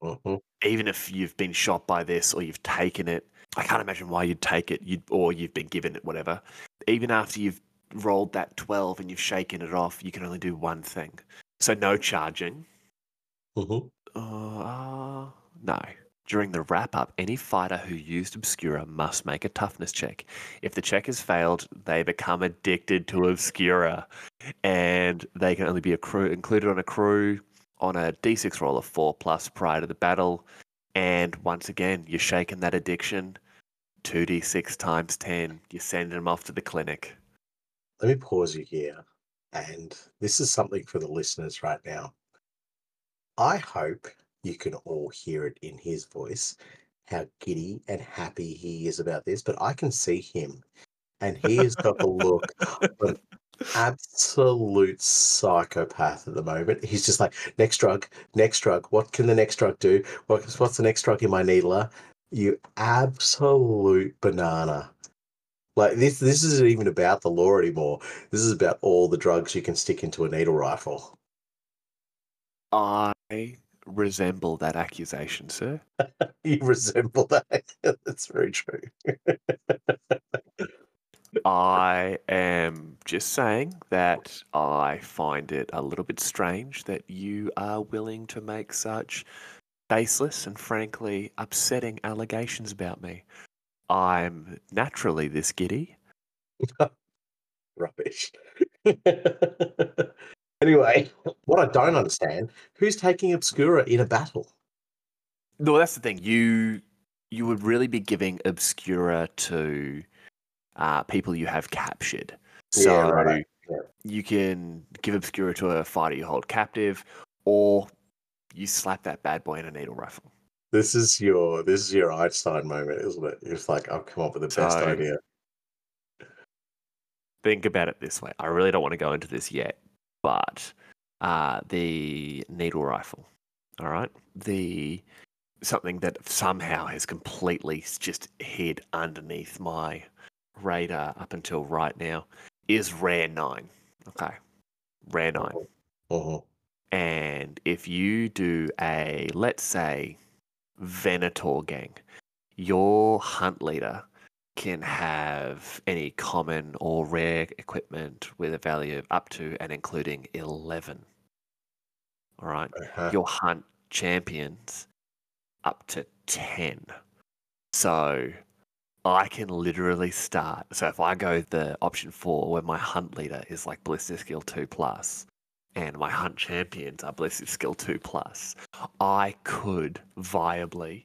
Mhm. Even if you've been shot by this or you've taken it, I can't imagine why you'd take it, you'd, or you've been given it, whatever. Even after you've rolled that 12 and you've shaken it off, you can only do one thing. So, no charging. Mhm. Uh, no. During the wrap up, any fighter who used Obscura must make a toughness check. If the check has failed, they become addicted to Obscura, and they can only be included on a crew on a d6 roll of 4 plus prior to the battle. And once again, you're shaking that addiction 2d6 times 10. You're sending them off to the clinic. Let me pause you here. And this is something for the listeners right now. I hope you can all hear it in his voice, how giddy and happy he is about this. But I can see him, and he has got the look *laughs* of absolute psychopath at the moment. He's just like, next drug, next drug. What can the next drug do? What's what's the next drug in my needler? You absolute banana. Like this this isn't even about the lore anymore. This is about all the drugs you can stick into a needle rifle. I resemble that accusation, sir. *laughs* You resemble that. *laughs* That's very true. I am just saying that I find it a little bit strange that you are willing to make such baseless and frankly upsetting allegations about me. I'm naturally this giddy. *laughs* Rubbish. Anyway, *laughs* what I don't understand, who's taking Obscura in a battle? No, that's the thing. You you would really be giving Obscura to uh, people you have captured. So Yeah, right. Yeah. you can give Obscura to a fighter you hold captive, or you slap that bad boy in a needle rifle. This is your this is your Einstein moment, isn't it? It's like I've come up with the best So- idea. think about it this way. I really don't want to go into this yet, but uh, the needle rifle, all right, the something that somehow has completely just hid underneath my radar up until right now is Rare Nine. Okay, Rare Nine. Mhm. And if you do a, let's say, Venator gang, your hunt leader can have any common or rare equipment with a value of up to and including 11. All right. Uh-huh. Your hunt champions up to 10. So I can literally start. So if I go the option four, where my hunt leader is like ballistic skill 2 plus, and my hunt champions are ballistic skill 2 plus, I could viably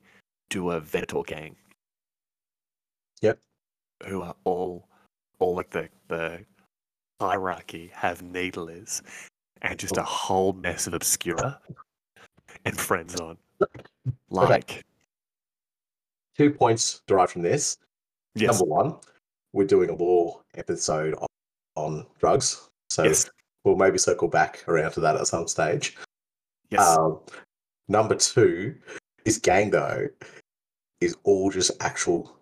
do a Venator gang. Yep. Who are all, all like the, the hierarchy have needlers and just a whole mess of Obscura and Frenzon. *laughs* Like, Two points derived from this. yes, Number one, we're doing a lore episode on, on drugs. So yes, we'll maybe circle back around to that at some stage. yes. Um, number two, this gang though is all just actual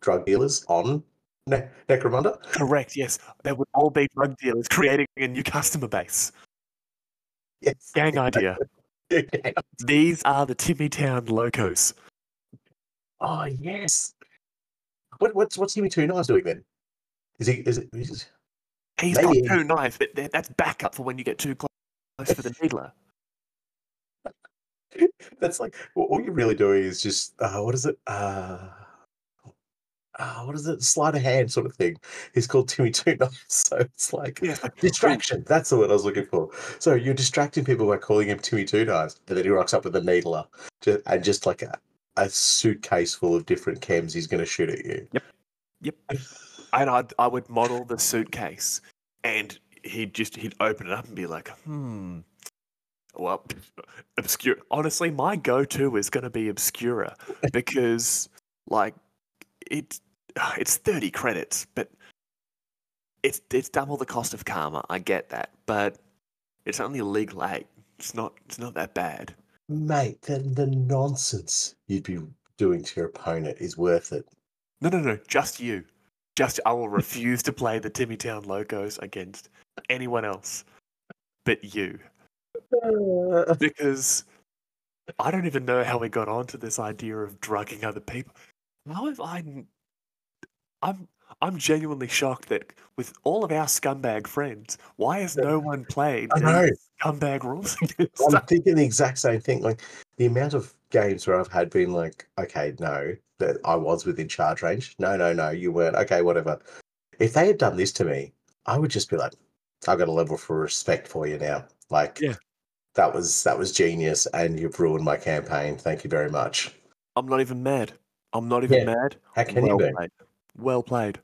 drug dealers on ne- Necromunda. Correct, yes. There would all be drug dealers creating a new customer base. Yes. *laughs* Gang idea. These are the Timmytown locos. oh yes. What, what's what's Timmy Two Knives doing then? Is he is it? Is, He's Maybe- got two knives, but that's backup for when you get too close for the needler. *laughs* that's like all you're really doing is just uh, what is it? Uh, uh, what is it? Sleight of hand sort of thing. He's called Timmy *laughs* Two Knives, so it's like like, distraction. That's the word I was looking for. So you're distracting people by calling him Timmy Two Knives, and then he rocks up with a needler, and just like a, a suitcase full of different chems he's going to shoot at you. Yep. Yep. And I'd, I would model the suitcase, and he'd just he'd open it up and be like, hmm. Well, obscure. Honestly, my go-to is going to be Obscura *laughs* because, like, it *sighs* it's thirty credits, but it's it's double the cost of Kalma. I get that, but it's only legal eight. It's not it's not that bad. Mate, the, the nonsense you'd be doing to your opponent is worth it. No, no, no, just you. Just I will refuse to play the Timmytown Locos against anyone else but you. *laughs* Because I don't even know how we got onto this idea of drugging other people. How have I I'm I'm genuinely shocked that with all of our scumbag friends, why has no one played I know. scumbag rules? *laughs* I'm thinking the exact same thing. Like the amount of games where I've had been like, okay, no, that I was within charge range. No, no, no, you weren't. Okay, whatever. If they had done this to me, I would just be like, I've got a level for respect for you now. Like, Yeah. that was that was genius, and you've ruined my campaign. Thank you very much. I'm not even mad. I'm not even Yeah, mad. How can well you be? Well played.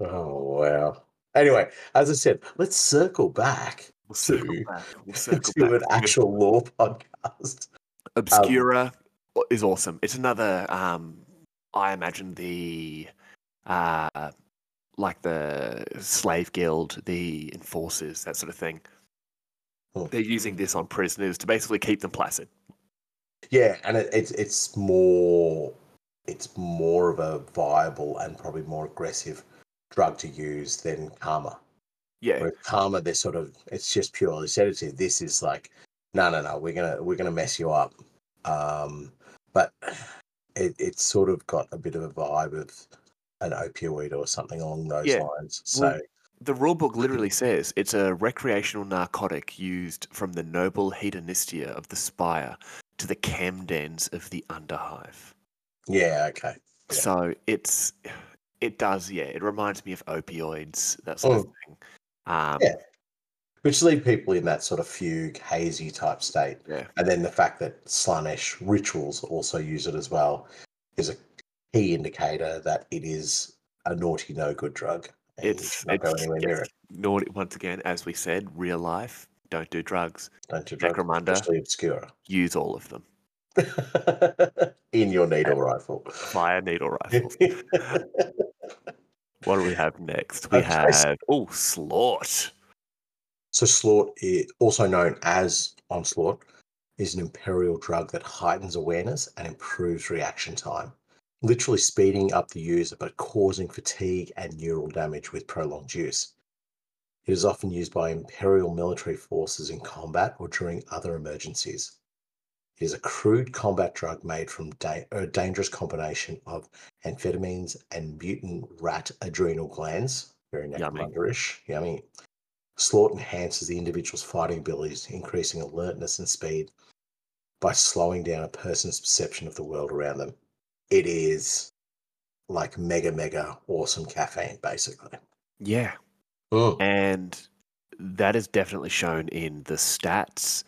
Oh wow. Anyway, as I said, let's circle back We'll circle To- back. We'll *laughs* circle to back. an actual lore podcast. Obscura is awesome. It's another. Um, I imagine the, uh, like the slave guild, the enforcers, that sort of thing. Hmm. They're using this on prisoners to basically keep them placid. Yeah, and it, it's it's more it's more of a viable and probably more aggressive drug to use than kalma. Yeah, Whereas kalma, they're sort of it's just purely sedative. This is like, no, no, no, we're gonna we're gonna mess you up. Um, but it it's sort of got a bit of a vibe of an opioid or something along those Yeah. lines. So Well, the rulebook literally says it's a recreational narcotic used from the noble hedonistia of the spire to the chem-dens of the underhive. Yeah, okay. Yeah. So it's it does, yeah. It reminds me of opioids, that sort of thing. Um, Yeah. Which leave people in that sort of fugue, hazy type state. yeah. And then the fact that Slaanesh rituals also use it as well is a key indicator that it is a naughty, no good drug. It's it's anywhere near it. naughty once again, as we said, real life. Don't do drugs. Don't do drugs, Necromunda, obscura. use all of them. *laughs* in your needle rifle. Fire needle rifle. *laughs* What do we have next? We Okay, have oh Slaught. So Slaught, i- also known as Onslaught, is an imperial drug that heightens awareness and improves reaction time, literally speeding up the user but causing fatigue and neural damage with prolonged use. It is often used by imperial military forces in combat or during other emergencies. It is a crude combat drug made from da- a dangerous combination of amphetamines and mutant rat adrenal glands. Very Yummy. necromunda-ish. Yummy. Slaught enhances the individual's fighting abilities, increasing alertness and speed by slowing down a person's perception of the world around them. It is like mega, mega awesome caffeine, basically. Yeah, Mm. and that is definitely shown in the stats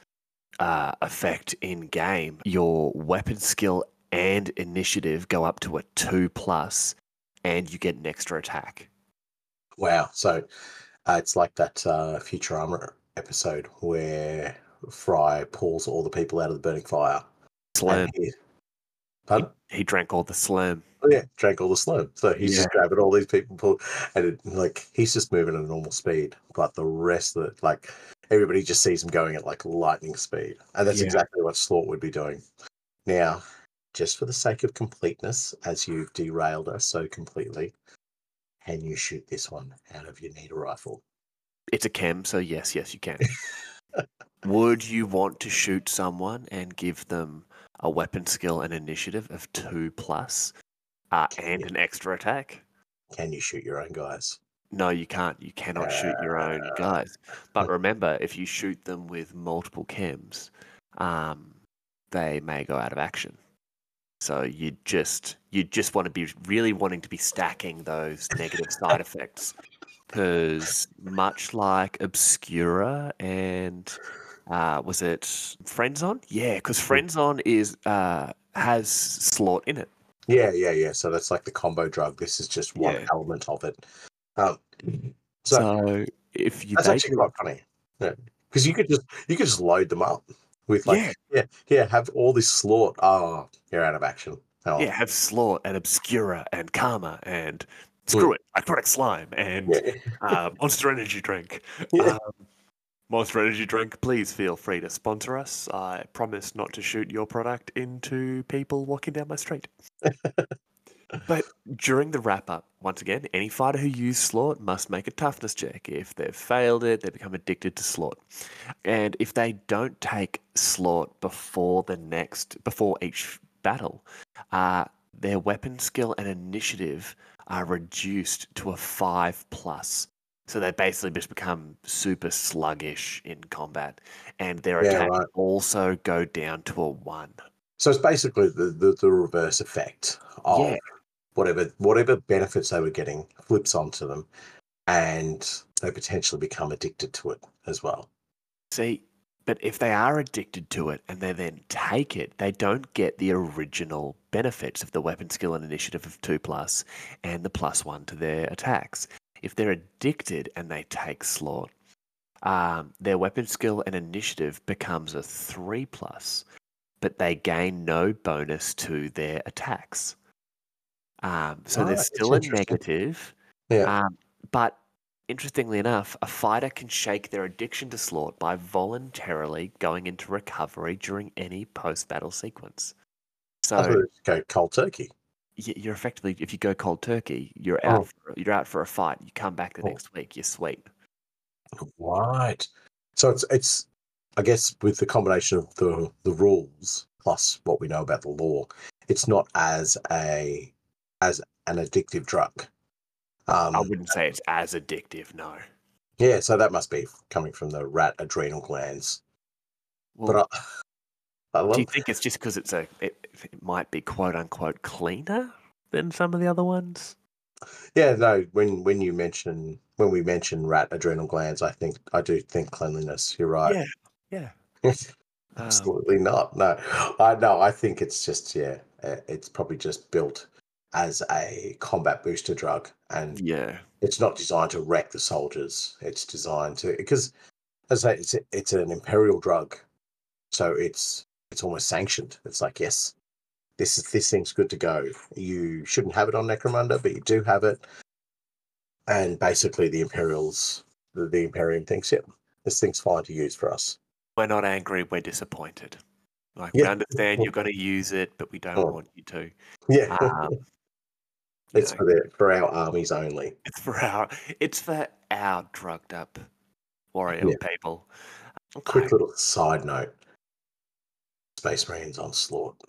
uh, effect in game. Your weapon skill and initiative go up to a two plus, and you get an extra attack. Wow. So uh, it's like that uh, Futurama episode where Fry pulls all the people out of the burning fire. Slam. And he, pardon? He drank all the slam. Oh, yeah, drank all the slime. So he's just grabbing all these people, pull, and it, like he's just moving at a normal speed, but the rest of it, like everybody just sees him going at like lightning speed, and that's Yeah. exactly what Slaught would be doing. Now, just for the sake of completeness, as you've derailed us so completely, can you shoot this one out of your needle rifle? It's a chem, so yes, yes, you can. *laughs* Would you want to shoot someone and give them a weapon skill and initiative of two plus, uh, and an extra attack? Can you shoot your own guys? No, you can't. You cannot shoot your own Uh, guys. But remember, if you shoot them with multiple chems, um, they may go out of action. So you just you just want to be really wanting to be stacking those negative side effects, because much like Obscura and uh, was it Frenzon? Yeah, because Frenzon is uh, has slaught in it. Yeah, yeah, yeah. So that's like the combo drug. This is just one Yeah. element of it. Um, so So if you That's bake actually it- quite funny. Yeah, because you could just you could just load them up with like Yeah. yeah yeah, have all this slaught. Oh, you're out of action. Oh, Yeah, have Slaught and Obscura and Kalma and screw it, Necrotic Slime and yeah. *laughs* uh, Monster Energy Drink. Yeah. Um, Monster Energy Drink, please feel free to sponsor us. I promise not to shoot your product into people walking down my street. *laughs* but during the wrap up, once again, any fighter who used Slaught must make a toughness check. If they've failed it, they become addicted to Slaught. And if they don't take Slaught before the next, before each battle, uh, their weapon skill and initiative are reduced to a five plus. So they basically just become super sluggish in combat, and their Yeah, attack right. also go down to a one. So it's basically the, the the reverse effect of Yeah. Whatever whatever benefits they were getting flips onto them, and they potentially become addicted to it as well. See, but if they are addicted to it and they then take it, they don't get the original benefits of the weapon skill and initiative of two plus and the plus one to their attacks. If they're addicted and they take slaught, um, their weapon skill and initiative becomes a three plus, but they gain no bonus to their attacks. Um, so Ah, there's still a negative, Yeah. um, but interestingly enough, a fighter can shake their addiction to slaught by voluntarily going into recovery during any post-battle sequence. So go cold turkey. you're effectively, if you go cold turkey, you're out. Oh. For, you're out for a fight. You come back the Oh. next week. You're sweet. Right. So it's it's I guess with the combination of the the rules plus what we know about the lore, it's not as a as an addictive drug. Um, I wouldn't say it's as addictive. No. yeah, so that must be coming from the rat adrenal glands. Well, But I, I love do you think it's just because it's a? It, it might be quote unquote cleaner than some of the other ones. yeah no when when you mention when we mention rat adrenal glands, I think I do think cleanliness. You're right. Yeah. Yeah. Um, *laughs* Absolutely not. No, I no. I think it's just yeah. uh, It's probably just built as a combat booster drug, and yeah. it's not designed to wreck the soldiers. It's designed to because, as I say, it's it's an imperial drug, so it's it's almost sanctioned. It's like yes, this is this thing's good to go. You shouldn't have it on Necromunda, but you do have it. and basically the Imperials, the, the Imperium thinks, yep, this thing's fine to use for us. We're not angry, we're disappointed. Like we understand you're going to use it, but we don't Oh. want you to. Yeah, Um, it's know, for their, for our armies only. it's for our it's for our drugged up warrior Yeah. people. Quick little side note: Space Marines onslaught.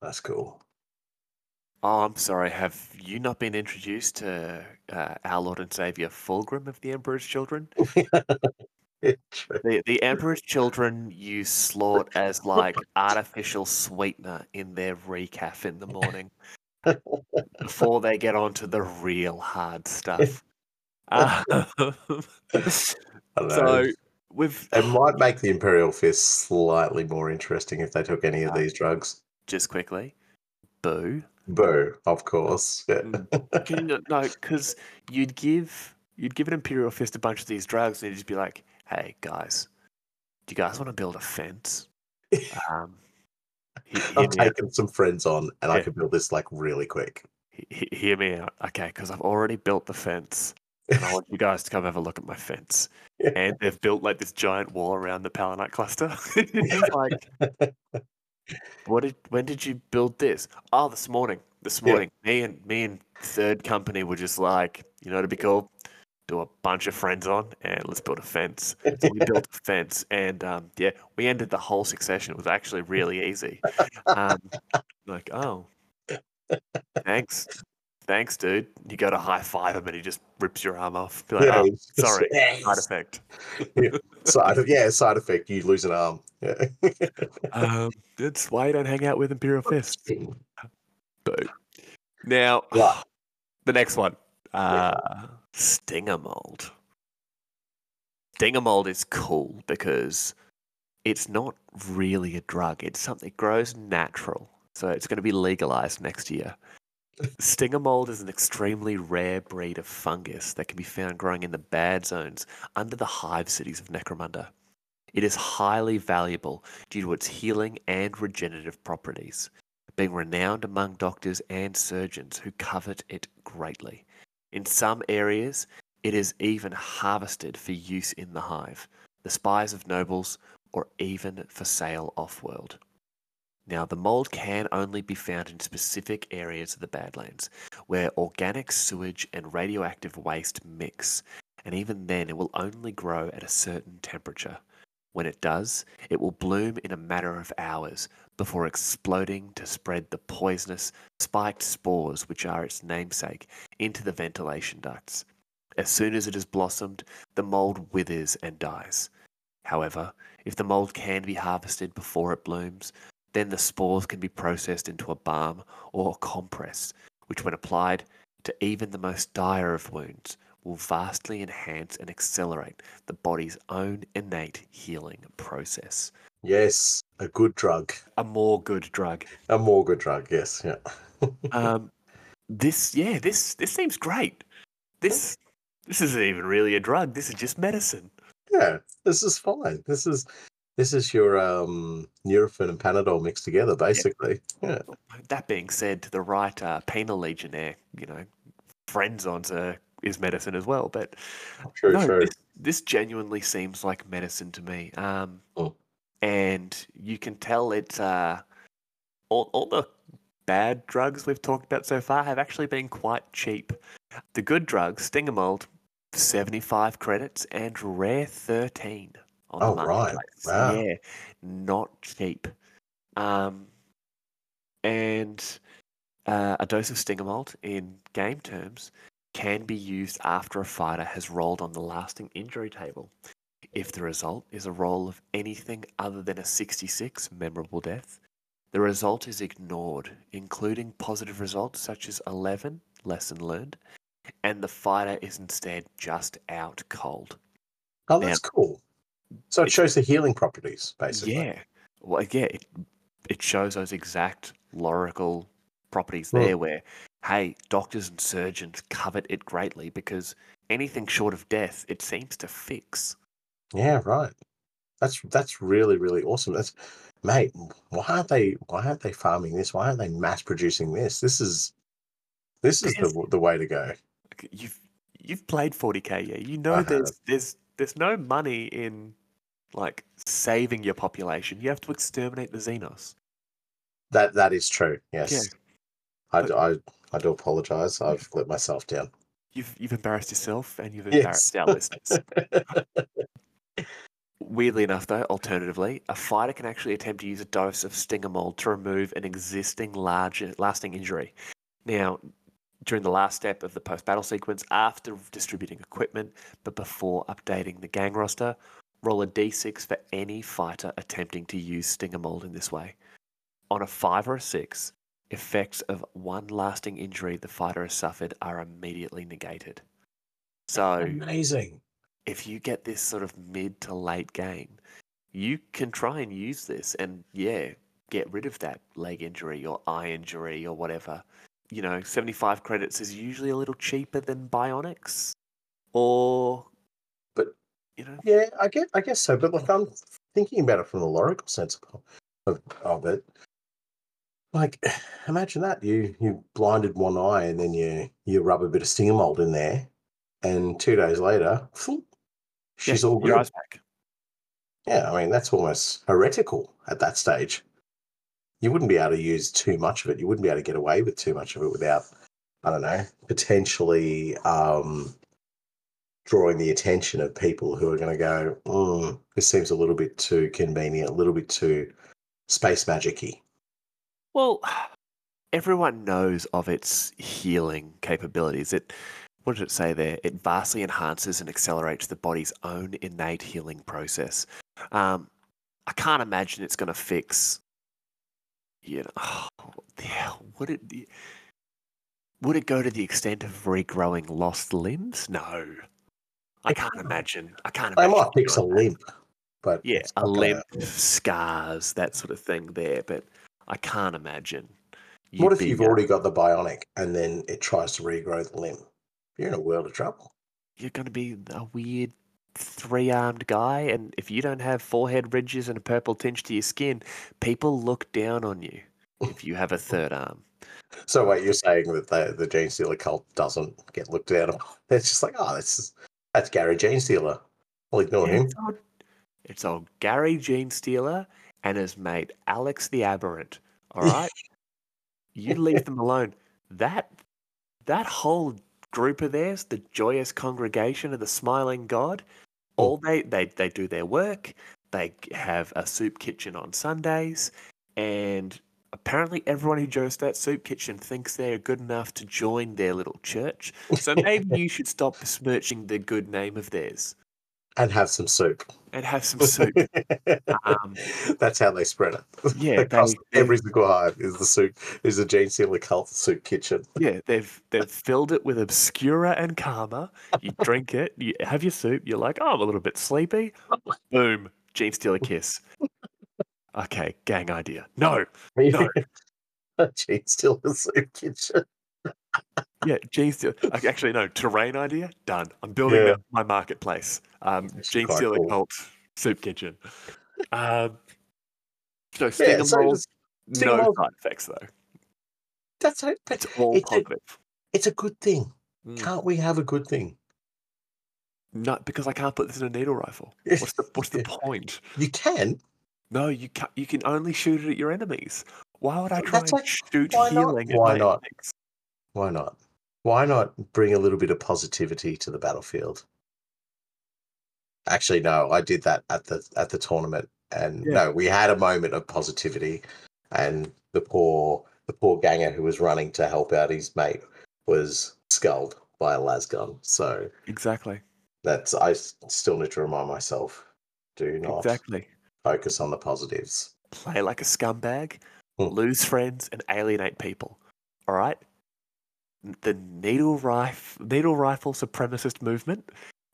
That's cool. Oh, I'm sorry. Have you not been introduced to uh, our Lord and Savior Fulgrim of the Emperor's Children? *laughs* The the Emperor's Children use slaught as like artificial sweetener in their recaf in the morning *laughs* before they get on to the real hard stuff. *laughs* Um, *laughs* so with it might make the Imperial Fist slightly more interesting if they took any of Uh, these drugs. just quickly, boo. Boo, of course. Yeah. Mm. Can you, no, because you'd give you'd give an Imperial Fist a bunch of these drugs, and you'd just be like, "Hey guys, do you guys want to build a fence? *laughs* Um, I'm taking some Frenzon, and I can build this like really quick. he- he- hear me out, okay? Because I've already built the fence, and I want you guys to come have a look at my fence. *laughs* Yeah. And they've built like this giant wall around the Palanite cluster. *laughs* Like, what did? When did you build this? Oh, this morning. This Yeah. morning, me and me and third company were just like, you know, to be cool, do a bunch of Frenzon, and let's build a fence. *laughs* So we built a fence, and um, yeah, we ended the whole succession. It was actually really easy. Um, *laughs* like, oh, thanks, thanks, dude. You go to high five him, and he just rips your arm off. Be like, Yeah, oh, sorry, Yes. side effect. *laughs* Side, yeah, side effect. You lose an arm. Yeah. Um, that's why you don't hang out with Imperial Fist. Boo. Now, Yeah. the next one, uh, Stinger Mold. Stinger Mold is cool because it's not really a drug. It's something that grows natural, so it's going to be legalized next year. *laughs* Stinger mold is an extremely rare breed of fungus that can be found growing in the bad zones under the hive cities of Necromunda. It is highly valuable due to its healing and regenerative properties, being renowned among doctors and surgeons who covet it greatly. In some areas, it is even harvested for use in the hive, the spies of nobles, or even for sale off world. Now, the mold can only be found in specific areas of the Badlands where organic sewage and radioactive waste mix, and even then, it will only grow at a certain temperature. When it does, it will bloom in a matter of hours before exploding to spread the poisonous, spiked spores, which are its namesake, into the ventilation ducts. As soon as it has blossomed, the mold withers and dies. However, if the mold can be harvested before it blooms, then the spores can be processed into a balm or a compress, which, when applied to even the most dire of wounds, will vastly enhance and accelerate the body's own innate healing process. Yes, a good drug. A more good drug. A more good drug. Yes. Yeah. *laughs* Um, this, yeah, this this seems great. This this isn't even really a drug. This is just medicine. Yeah. This is fine. This is this is your um Nurofen and Panadol mixed together, basically. Yeah. That being said, to the right uh, penal legionnaire, you know, Frenzon to is medicine as well. But True. no, true. This, this genuinely seems like medicine to me. Um, Mm. And you can tell it's uh, all all the bad drugs we've talked about so far have actually been quite cheap. The good drugs, Stinger mold, seventy five credits, and Rare thirteen on Oh, the right. Wow. Yeah, not cheap. Um, and uh, a dose of Stinger mold in game terms can be used after a fighter has rolled on the lasting injury table. If the result is a roll of anything other than a 66 memorable death, the result is ignored, including positive results such as 11 lesson learned, and the fighter is instead just out cold. Oh, Now- that's cool. So it It's- shows the healing properties, basically. Yeah. Well, yeah, it, it shows those exact lorical properties Hmm. there where, hey, doctors and surgeons covet it greatly because anything short of death, it seems to fix. Yeah, right. That's that's really really awesome. That's mate. Why aren't they Why aren't they farming this? Why aren't they mass producing this? This is this is the the way to go. You've you've played 40k, yeah. You I know have. there's there's there's no money in like saving your population. You have to exterminate the Xenos. That that is true. Yes. I, but- I I do apologize. I've let myself down. You've you've embarrassed yourself and you've Yes. embarrassed our listeners. *laughs* Weirdly enough, though, alternatively, a fighter can actually attempt to use a dose of Stinger mold to remove an existing large lasting injury. Now, during the last step of the post battle sequence, after distributing equipment, but before updating the gang roster, roll a d6 for any fighter attempting to use Stinger mold in this way. On a 5 or a 6, effects of one lasting injury the fighter has suffered are immediately negated. So, Amazing. If you get this sort of mid to late game, you can try and use this and yeah, get rid of that leg injury or eye injury or whatever. You know, 75 credits is usually a little cheaper than Bionics. Or But- you know, Yeah, I get I guess so. But like I'm thinking about it from the logical sense of, of, it. Like *sighs* imagine that. You you blinded one eye and then you you rub a bit of stinger mold in there and two days later, phew, she's yeah, all your eyes back. Yeah, I mean that's almost heretical at that stage. You wouldn't be able to use too much of it. You wouldn't be able to get away with too much of it without, I don't know, potentially um, drawing the attention of people who are going to go, mm, "This seems a little bit too convenient, a little bit too space magicy." Well, *sighs* everyone knows of its healing capabilities. It, what did it say there? It vastly enhances and accelerates the body's own innate healing process. Um, I can't imagine it's going to fix. You know, oh, yeah, would it? Would it go to the extent of regrowing lost limbs? No, I can't imagine. I can't imagine. might fix a limp, but Yeah, a gonna- limp, scars, that sort of thing there. But I can't imagine. What if you've uh, already got the bionic and then it tries to regrow the limb? You're in a world of trouble. you're going to be a weird three armed guy, and if you don't have forehead ridges and a purple tinge to your skin, people look down on you if you have a third arm. So wait, you're saying that the the Genestealer cult doesn't get looked down on? It's just like, oh, this is that's Gary Genestealer. I'll ignore Yeah, him. it's, old, it's old Gary Genestealer and his mate Alex the Aberrant. All right, *laughs* you leave them alone. That that whole group of theirs, the joyous congregation of the smiling God, hmm. all they they they do their work. They have a soup kitchen on Sundays, and apparently everyone who goes to that soup kitchen thinks they're good enough to join their little church. So maybe *laughs* you should stop besmirching the good name of theirs And have some soup. And have some soup. *laughs* Um, That's how they spread it. Yeah, *laughs* Across they- every single hive is the soup is the Genestealer cult soup kitchen. Yeah, they've they've filled it with Obscura and Kalma. You drink it, you have your soup. You're like, oh, I'm a little bit sleepy. Boom, Genestealer kiss. Okay, gang idea. No, *laughs* No. Genestealer soup kitchen. Yeah, Genestealer. Actually, no, terrain idea. Done. I'm building Yeah. my marketplace. Um, That's Genestealer cool. cult soup kitchen. Um, so Yeah, so it's- Stinger no mold- side effects though. that's it. But It's all it's a, it's a good thing. Mm. Can't we have a good thing? No, because I can't put this in a needle rifle. What's the what's the point? You can. No, you can You can only shoot it at your enemies. Why would I try That's and like- shoot why healing at Why not? enemies? Why not? Why not bring a little bit of positivity to the battlefield? Actually, no, I did that at the at the tournament, and Yeah. no, we had a moment of positivity, and the poor the poor ganger who was running to help out his mate was sculled by a lasgun. So Exactly. that's I still need to remind myself: do not Exactly. focus on the positives. Play like a scumbag, Hmm. lose friends, and alienate people. All right. The needle rifle needle rifle supremacist movement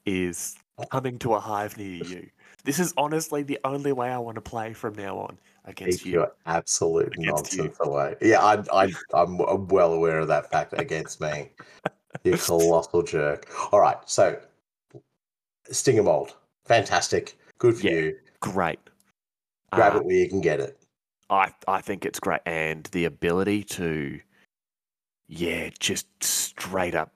is coming to a hive near you. This is honestly the only way I want to play from now on against Keep you. your absolute Against you. nonsense away. Yeah, I, I, I'm w- well aware of that fact against me. *laughs* You colossal jerk. All right, so Stinger Mold, fantastic, good for Yeah. you. Great. Grab Uh, it where you can get it. I I think it's great, and the ability to, yeah, just straight up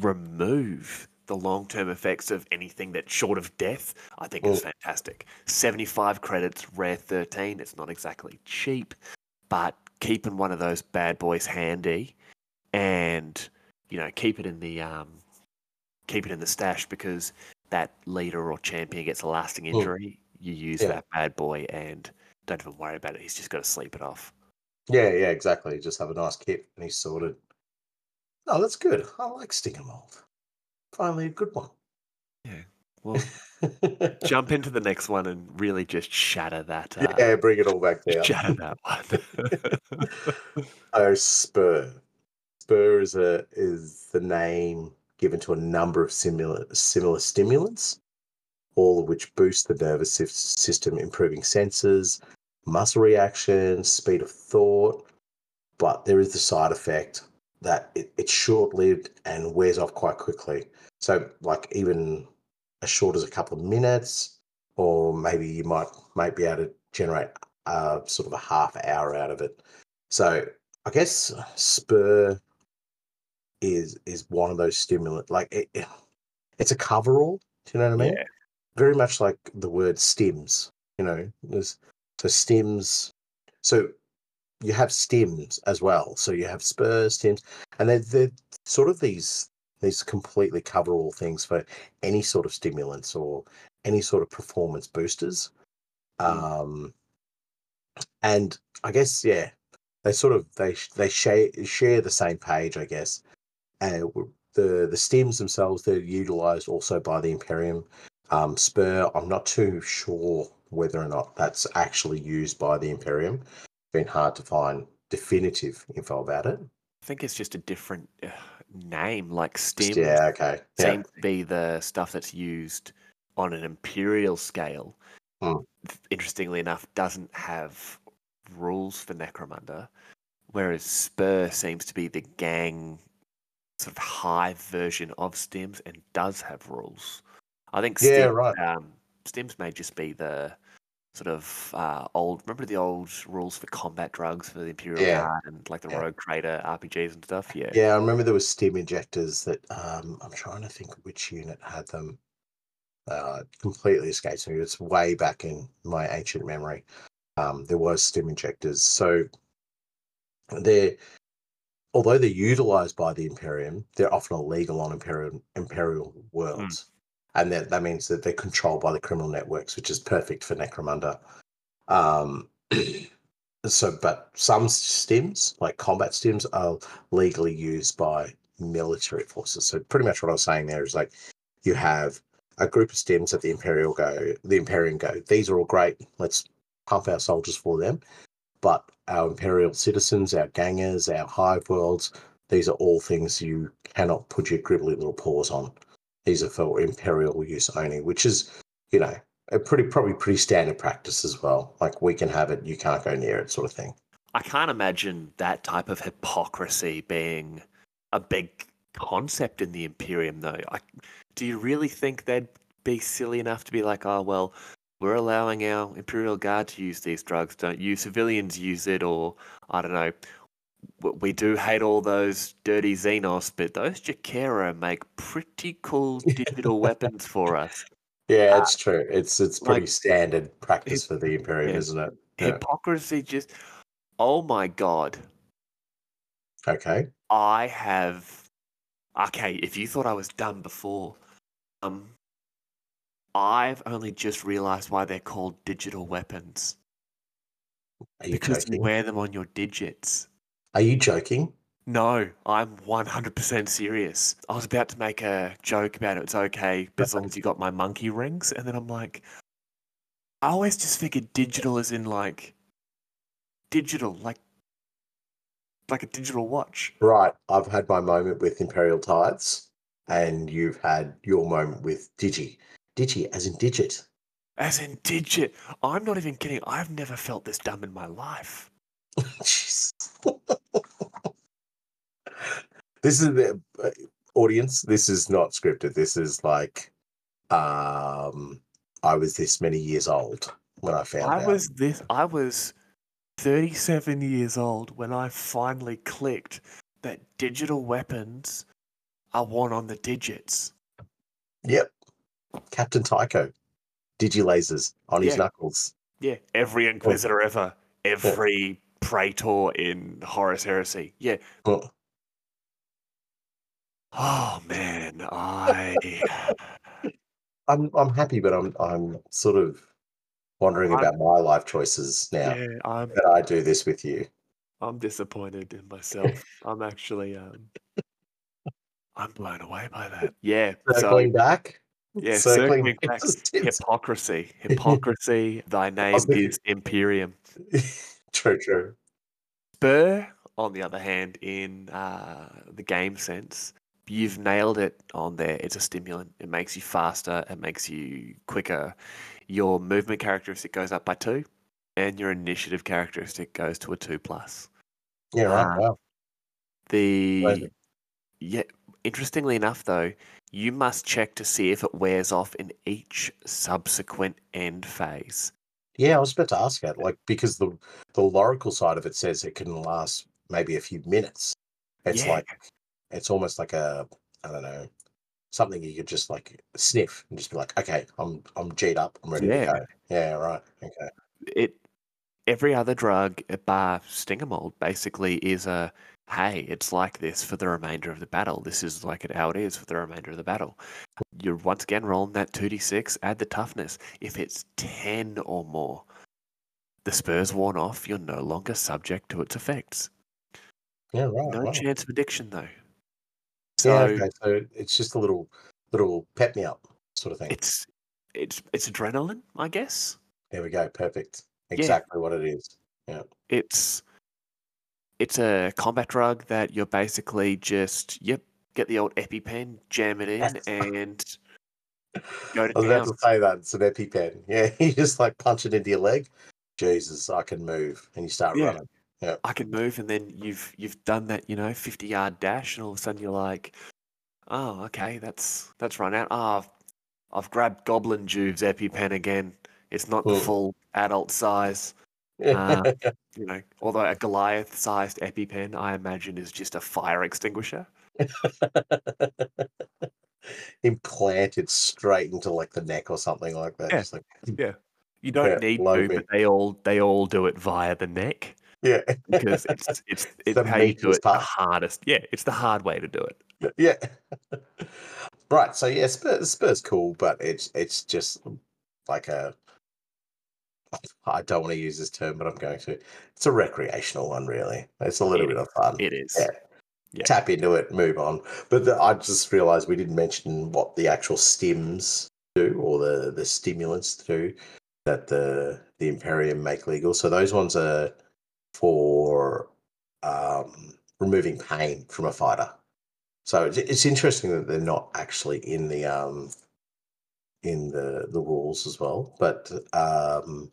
remove the long term effects of anything that's short of death, I think is Mm. fantastic. 75 credits, rare 13. It's not exactly cheap, but keeping one of those bad boys handy and, you know, keep it in the um, keep it in the stash because that leader or champion gets a lasting Mm. injury. You use Yeah. that bad boy and don't even worry about it. He's just got to sleep it off. Yeah, yeah, exactly. Just have a nice kit and he's sorted. Oh, that's good. I like Stinger Mold. Finally, a good one. Yeah. Well, jump into the next one and really just shatter that. Uh, yeah, bring it all back down. shatter that one. *laughs* Oh, Spur. Spur is a is the name given to a number of similar similar stimulants, all of which boost the nervous system, improving senses, muscle reaction, speed of thought. But there is the side effect that it, it's short lived and wears off quite quickly. So, like even as short as a couple of minutes, or maybe you might might be able to generate uh, sort of a half hour out of it. So I guess Spur is is one of those stimulant. Like it, it- it's a coverall. Do you know what I mean? Yeah. Very much like the word stims. You know, there's so stims. So you have stims as well. So you have Spur stims, and they're they're sort of these these completely cover all things for any sort of stimulants or any sort of performance boosters. Mm. Um, and I guess yeah, they sort of they they share share the same page, I guess. And the the stims themselves they're utilized also by the Imperium. Um, Spur, I'm not too sure whether or not that's actually used by the Imperium. Been hard to find definitive info about it. I think it's just a different uh, name, like Stim. Yeah, okay. Yeah. seems to be the stuff that's used on an imperial scale. Hmm. Interestingly enough, doesn't have rules for Necromunda, whereas Spur seems to be the gang sort of high version of stims and does have rules. I think Yeah, right. um, Stims may just be the sort of uh, old. Remember the old rules for combat drugs for the Imperial Yeah. Guard and like the Yeah. Rogue Trader RPGs and stuff. Yeah, Yeah, I remember there was steam injectors that um, I'm trying to think which unit had them. Uh, completely escapes me. It's way back in my ancient memory. Um, there was steam injectors, so they're although they're utilized by the Imperium, they're often illegal on Imperial Imperial worlds, and that that means that they're controlled by the criminal networks, which is perfect for Necromunda. Um, *clears throat* so, but some stims, like combat stims, are legally used by military forces. So pretty much what I was saying there is like you have a group of stims that the Imperial go, the Imperium go, these are all great. Let's pump our soldiers for them. But our Imperial citizens, our gangers, our hive worlds, these are all things you cannot put your gribbly little paws on. These are for Imperial use only, which is, you know, a pretty probably pretty standard practice as well. Like we can have it, you can't go near it, sort of thing. I can't imagine that type of hypocrisy being a big concept in the Imperium, though. I, do you really think they'd be silly enough to be like, oh, well, we're allowing our Imperial Guard to use these drugs, don't you civilians use it? Or, I don't know, we do hate all those dirty Xenos, but those Jokaero make pretty cool *laughs* digital weapons for us. Yeah, it's true. It's it's pretty like, standard practice for the Imperium, yeah. isn't it? Yeah. Hypocrisy just, oh my god. Okay. I have. Okay, if you thought I was dumb before, um, I've only just realised why they're called digital weapons because you wear them on your digits. Are you joking? No, I'm 100% serious. I was about to make a joke about it. It's okay as long as you got my monkey rings, and then I'm like, I always just figured digital as in like digital, like like a digital watch. Right. I've had my moment with Imperial Tides, and you've had your moment with Digi. Digi, as in digit. As in digit. I'm not even kidding. I've never felt this dumb in my life. Jeez. *laughs* this is the uh, audience. This is not scripted. This is like, um, I was this many years old when I found I out. was this. I was 37 years old when I finally clicked that digital weapons are one on the digits. Yep. Captain Tycho. Digilasers on his knuckles. Yeah, every Inquisitor ever, every Praetor in Horus Heresy. Yeah. Oh, Oh man, I *laughs* I'm I'm happy, but I'm I'm sort of wondering I'm- about my life choices now yeah, I'm that I do this with you. I'm disappointed in myself. I'm actually um I'm blown away by that. Yeah. So Circling back. yeah, circling circling back. *laughs* Hypocrisy. Hypocrisy. Thy *laughs* name is Imperium. True, true. Spur, on the other hand, in uh, the game sense, you've nailed it on there. It's a stimulant. It makes you faster. It makes you quicker. Your movement characteristic goes up by two, and your initiative characteristic goes to a two plus. Yeah, right. Ah. wow. The Amazing. yeah, interestingly enough, though, you must check to see if it wears off in each subsequent end phase. Yeah, I was about to ask that, like because the the Loracle side of it says it can last maybe a few minutes. It's Yeah. like it's almost like a I don't know something you could just like sniff and just be like, okay, I'm I'm G'd up, I'm ready Yeah. to go. Yeah, right. Okay. it every other drug bar stinger mold basically is a hey it's like this for the remainder of the battle this is like it how it is for the remainder of the battle you're once again rolling that 2d6 add the toughness if it's 10 or more the spurs worn off you're no longer subject to its effects Yeah, right. no wow. chance of addiction though Yeah, okay. So it's just a little little pep me up sort of thing. it's it's it's adrenaline i guess There we go. Perfect. Exactly what it is. Yeah. It's it's a combat drug that you're basically just yep get the old epipen jam it in Yes. *laughs* and go to I was about town to say that it's an EpiPen. *laughs* Yeah, you just like punch it into your leg. Jesus, I can move, and you start Yeah. running. i can move and then you've you've done that you know 50 yard dash and all of a sudden you're like oh okay that's that's run out oh I've, I've grabbed goblin juve's epipen again it's not the full adult size Uh, *laughs* you know although a goliath sized epipen i imagine is just a fire extinguisher *laughs* Implanted straight into like the neck or something like that. Yeah. Just like, you *laughs* don't Yeah, need to me. but they all they all do it via the neck yeah, because it's it's it's the how you do meatiest it the hardest. Yeah, it's the hard way to do it. yeah. right. So yeah, Spurs, Spurs cool, but it's it's just like a. I don't want to use this term, but I'm going to. It's a recreational one, really. It's a little It bit of fun. It is. Yeah. Yeah. Tap into it, move on. But the, I just realised we didn't mention what the actual stims do or the the stimulants do that the the Imperium make legal. So those ones are for um, removing pain from a fighter. So it's, it's interesting that they're not actually in the um, in the the rules as well, but um,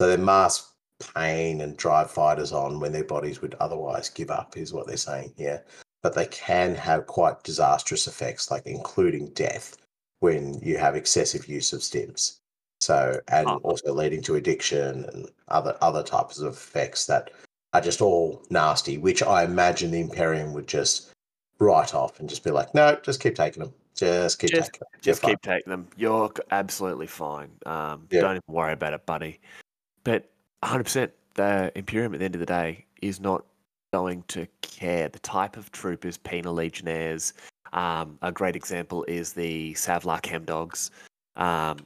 so they mask pain and drive fighters on when their bodies would otherwise give up, is what they're saying here. But they can have quite disastrous effects, like including death, when you have excessive use of stims. So, and Ah. also leading to addiction and other other types of effects that are just all nasty. Which I imagine the Imperium would just write off and just be like, no, just keep taking them, just keep Just- taking them. You're Just fine." keep taking them. You're absolutely fine. Um, Yeah. Don't even worry about it, buddy. But 100%, the Imperium at the end of the day is not going to care. The type of troopers, penal legionnaires. Um, a great example is the Savlar Chemdogs. Um,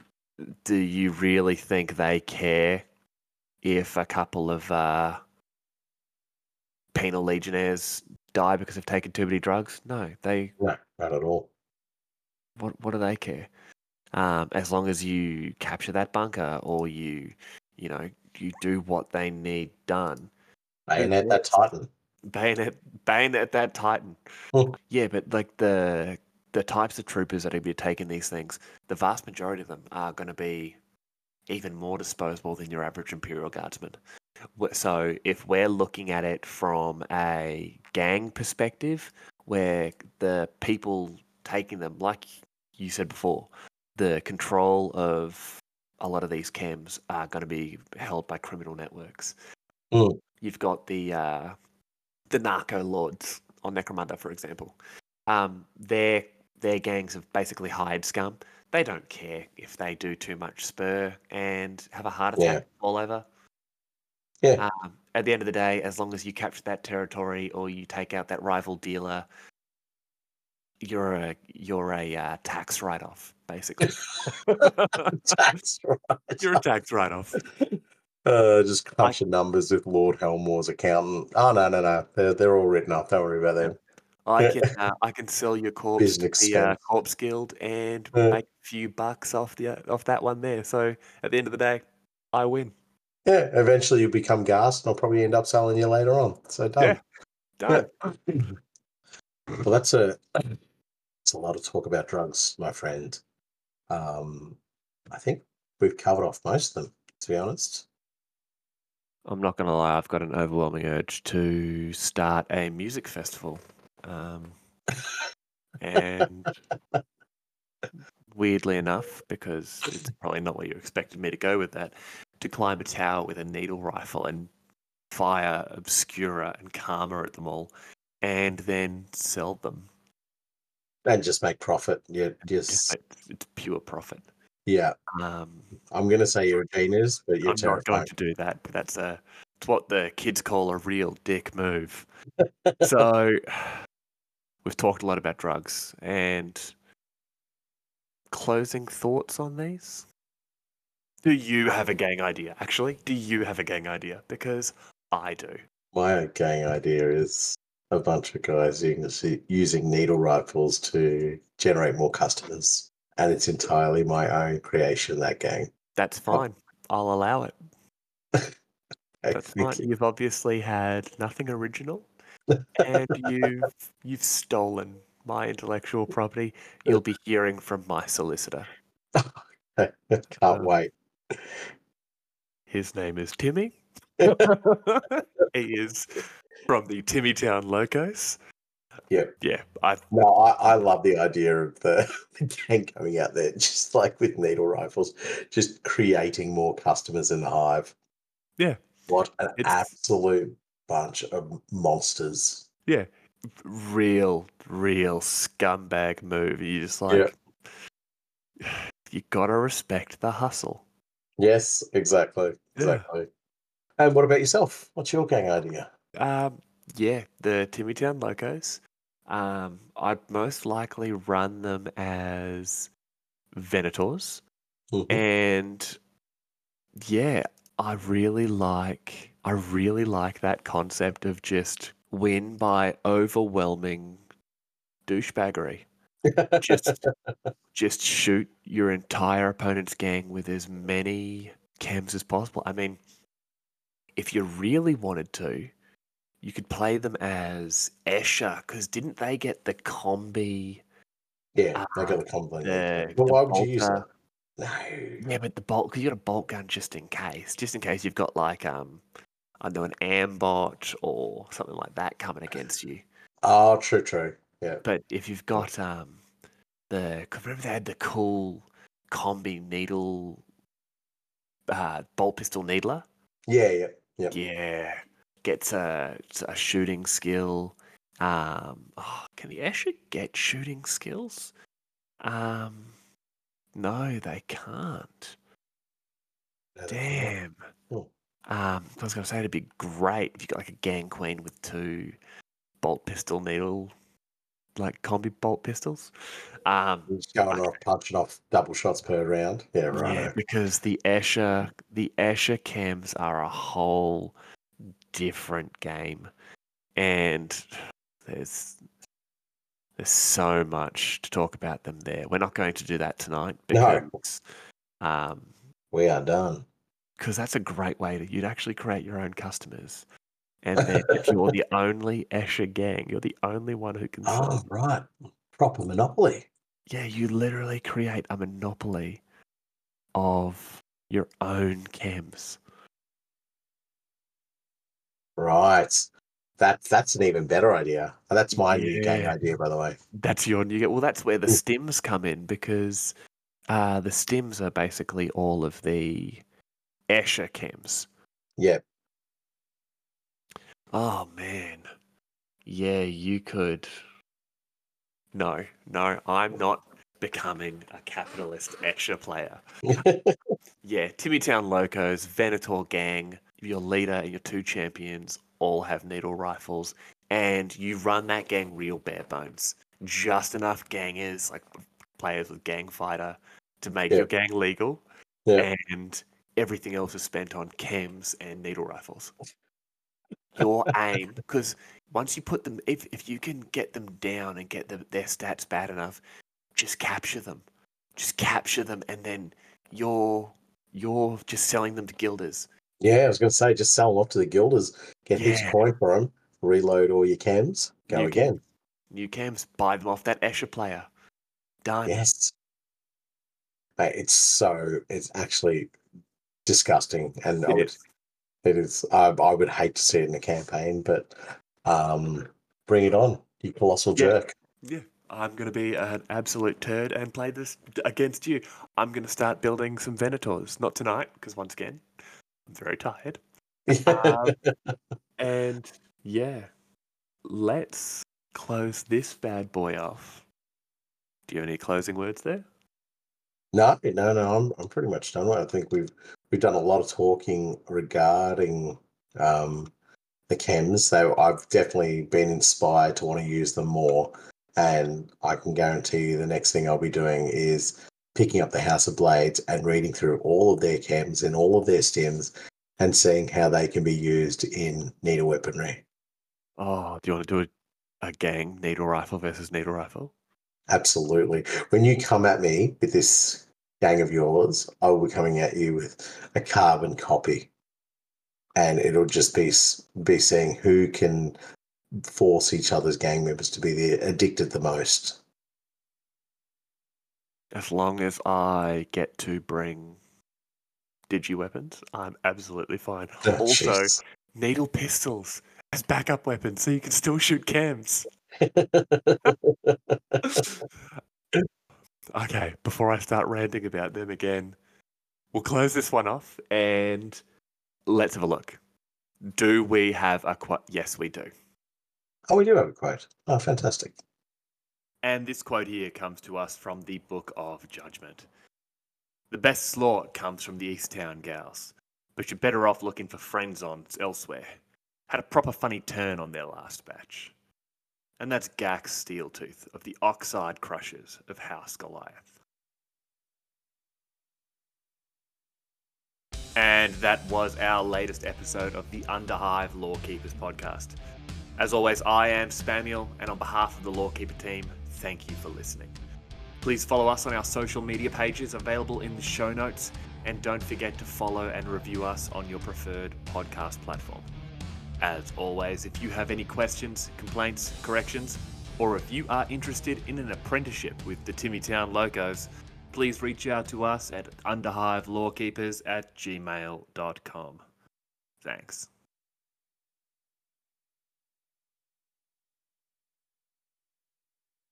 do you really think they care if a couple of uh, penal legionnaires die because they've taken too many drugs? No, they No, not at all. what what do they care? Um, as long as you capture that bunker or you, you know, you do what they need done. Bayonet that Titan. Bayonet, bayonet that Titan. Yeah, but like the the types of troopers that are going to be taking these things, the vast majority of them are going to be even more disposable than your average Imperial Guardsman. So if we're looking at it from a gang perspective, where the people taking them, like you said before, the control of a lot of these chems are going to be held by criminal networks. Mm. You've got the uh, the narco lords on Necromunda, for example. Um, their their gangs have basically hired scum. They don't care if they do too much spur and have a heart Yeah. attack all over. Yeah. Um, at the end of the day, as long as you capture that territory or you take out that rival dealer, you're a you're a uh, tax write off, basically. *laughs* That's right. you're a tax write off. Uh, just crunching numbers with Lord Helmawr's accountant. Oh no, no, no. They're they're all written up. Don't worry about them. I can uh, I can sell your corpse Business to the uh, corpse guild and Yeah. make a few bucks off the off that one there. So at the end of the day, I win. Yeah, eventually you'll become gas, and I'll probably end up selling you later on. So done. Done. *clears throat* Well, that's a that's a lot of talk about drugs, my friend. Um, I think we've covered off most of them. To be honest, I'm not gonna lie, I've got an overwhelming urge to start a music festival. Um, and weirdly enough, because it's probably not where you expected me to go with that, to climb a tower with a needle rifle and fire Obscura and Kalma at them all, and then sell them. And just make profit. Yeah, Just it's pure profit. yeah. Um, I'm gonna say you're a genius, but you're I'm not going to do that. But that's a it's what the kids call a real dick move. so *sighs* we've talked a lot about drugs and closing thoughts on these. Do you have a gang idea? Actually, do you have a gang idea? Because I do. My gang idea is a bunch of guys using, using needle rifles to generate more customers, and it's entirely my own creation. That game. That's fine. I'll allow it. *laughs* That's fine. you. You've obviously had nothing original, *laughs* and you've you've stolen my intellectual property. You'll be hearing from my solicitor. *laughs* Can't uh, wait. His name is Timmy. he is from the Timmytown Locos. Yeah. Yeah, I No, I, I love the idea of the, *laughs* the gang coming out there, just like with needle rifles, just creating more customers in the hive. Yeah. What an It's- absolute bunch of monsters. Yeah. Real, real scumbag move. You just like *sighs* you gotta respect the hustle. Yes, exactly. Yeah. Exactly. And what about yourself? What's your gang idea? Um, yeah, the Timmytown Locos. Um, I'd most likely run them as Venators. Mhm. And yeah, I really like I really like that concept of just win by overwhelming douchebaggery. *laughs* Just just shoot your entire opponent's gang with as many chems as possible. I mean, if you really wanted to, you could play them as Escher, because didn't they get the combi? yeah, they got the combi. the- well, the why would you use bolter. it? No. Yeah, but the bolt because you got a bolt gun just in case, just in case you've got like um, I don't know, an ambot or something like that coming against you. Oh, true, true. Yeah. But if you've got um, the 'cause remember they had the cool combi needle, uh, bolt pistol needler. Yeah, yeah. Yep. Yeah, gets a a shooting skill. Um, oh, can the Escher get shooting skills? Um, no, they can't. No, Damn. Hmm. Um, I was going to say it'd be great if you got like a gang queen with two bolt pistol needle, like combi bolt pistols. Um, Just going off, punching off double shots per round. Yeah, right. yeah, because the Escher, the Escher chems are a whole different game, and there's there's so much to talk about them there. We're not going to do that tonight No. um, We are done. because that's a great way to you'd actually create your own customers. And then if you're the *laughs* only Escher gang, you're the only one who can. Oh, right. Proper monopoly. Yeah, you literally create a monopoly of your own chems. Right. That that's an even better idea. That's my new gang idea, by the way. That's your new. Well, that's where the stims come in because uh, the stims are basically all of the Escher chems. Yep. Oh man, yeah, you could, No, no, I'm not becoming a capitalist Escher player. *laughs* yeah, Timmytown Locos, Venator Gang, your leader and your two champions all have needle rifles, and you run that gang real bare bones. Just enough gangers, like players with gang fighter, to make your gang legal, and everything else is spent on chems and needle rifles. Your *laughs* aim, because once you put them, if, if you can get them down and get the, their stats bad enough, just capture them, just capture them, and then you're you're just selling them to guilders. Yeah, I was going to say, just sell them off to the guilders, get heaps Yeah. of coin for them, reload all your chems, go New again. New chems, buy them off that Escher player. Done. Yes. Mate, it's so, it's actually disgusting. And I would, is. it is, I, I would hate to see it in a campaign, but um, bring it on, you colossal Yeah. jerk. Yeah, I'm going to be an absolute turd and play this against you. I'm going to start building some Venators. Not tonight, because once again, I'm very tired. *laughs* Um, and yeah, let's close this bad boy off. Do you have any closing words there? No, no, no. I'm I'm pretty much done. I think we've we've done a lot of talking regarding um, the chems. So I've definitely been inspired to want to use them more, and I can guarantee you the next thing I'll be doing is picking up the House of Blades and reading through all of their chems and all of their stims and seeing how they can be used in needle weaponry. Oh, do you want to do a, a gang needle rifle versus needle rifle? Absolutely. When you come at me with this gang of yours, I will be coming at you with a carbon copy. And it'll just be be seeing who can force each other's gang members to be the addicted the most. As long as I get to bring digi weapons, I'm absolutely fine. Oh, also, Jesus. needle pistols as backup weapons, so you can still shoot chems. *laughs* okay, before I start ranting about them again, we'll close this one off and let's have a look. Do we have a quote? Yes, we do. oh, we do have a quote. Oh, fantastic. And this quote here comes to us from the Book of Judgment. The best slaught comes from the East Town gals, but you're better off looking for Frenzon elsewhere. Had a proper funny turn on their last batch. And that's Gax Steeltooth of the Oxide Crushers of House Goliath. And that was our latest episode of the Underhive Lore Keepers podcast. As always, I am Spamuel, and on behalf of the Lore Keeper team, thank you for listening. Please follow us on our social media pages available in the show notes, and don't forget to follow and review us on your preferred podcast platform. As always, if you have any questions, complaints, corrections, or if you are interested in an apprenticeship with the Timmytown Locos, please reach out to us at underhivelorekeepers at gmail.com. Thanks.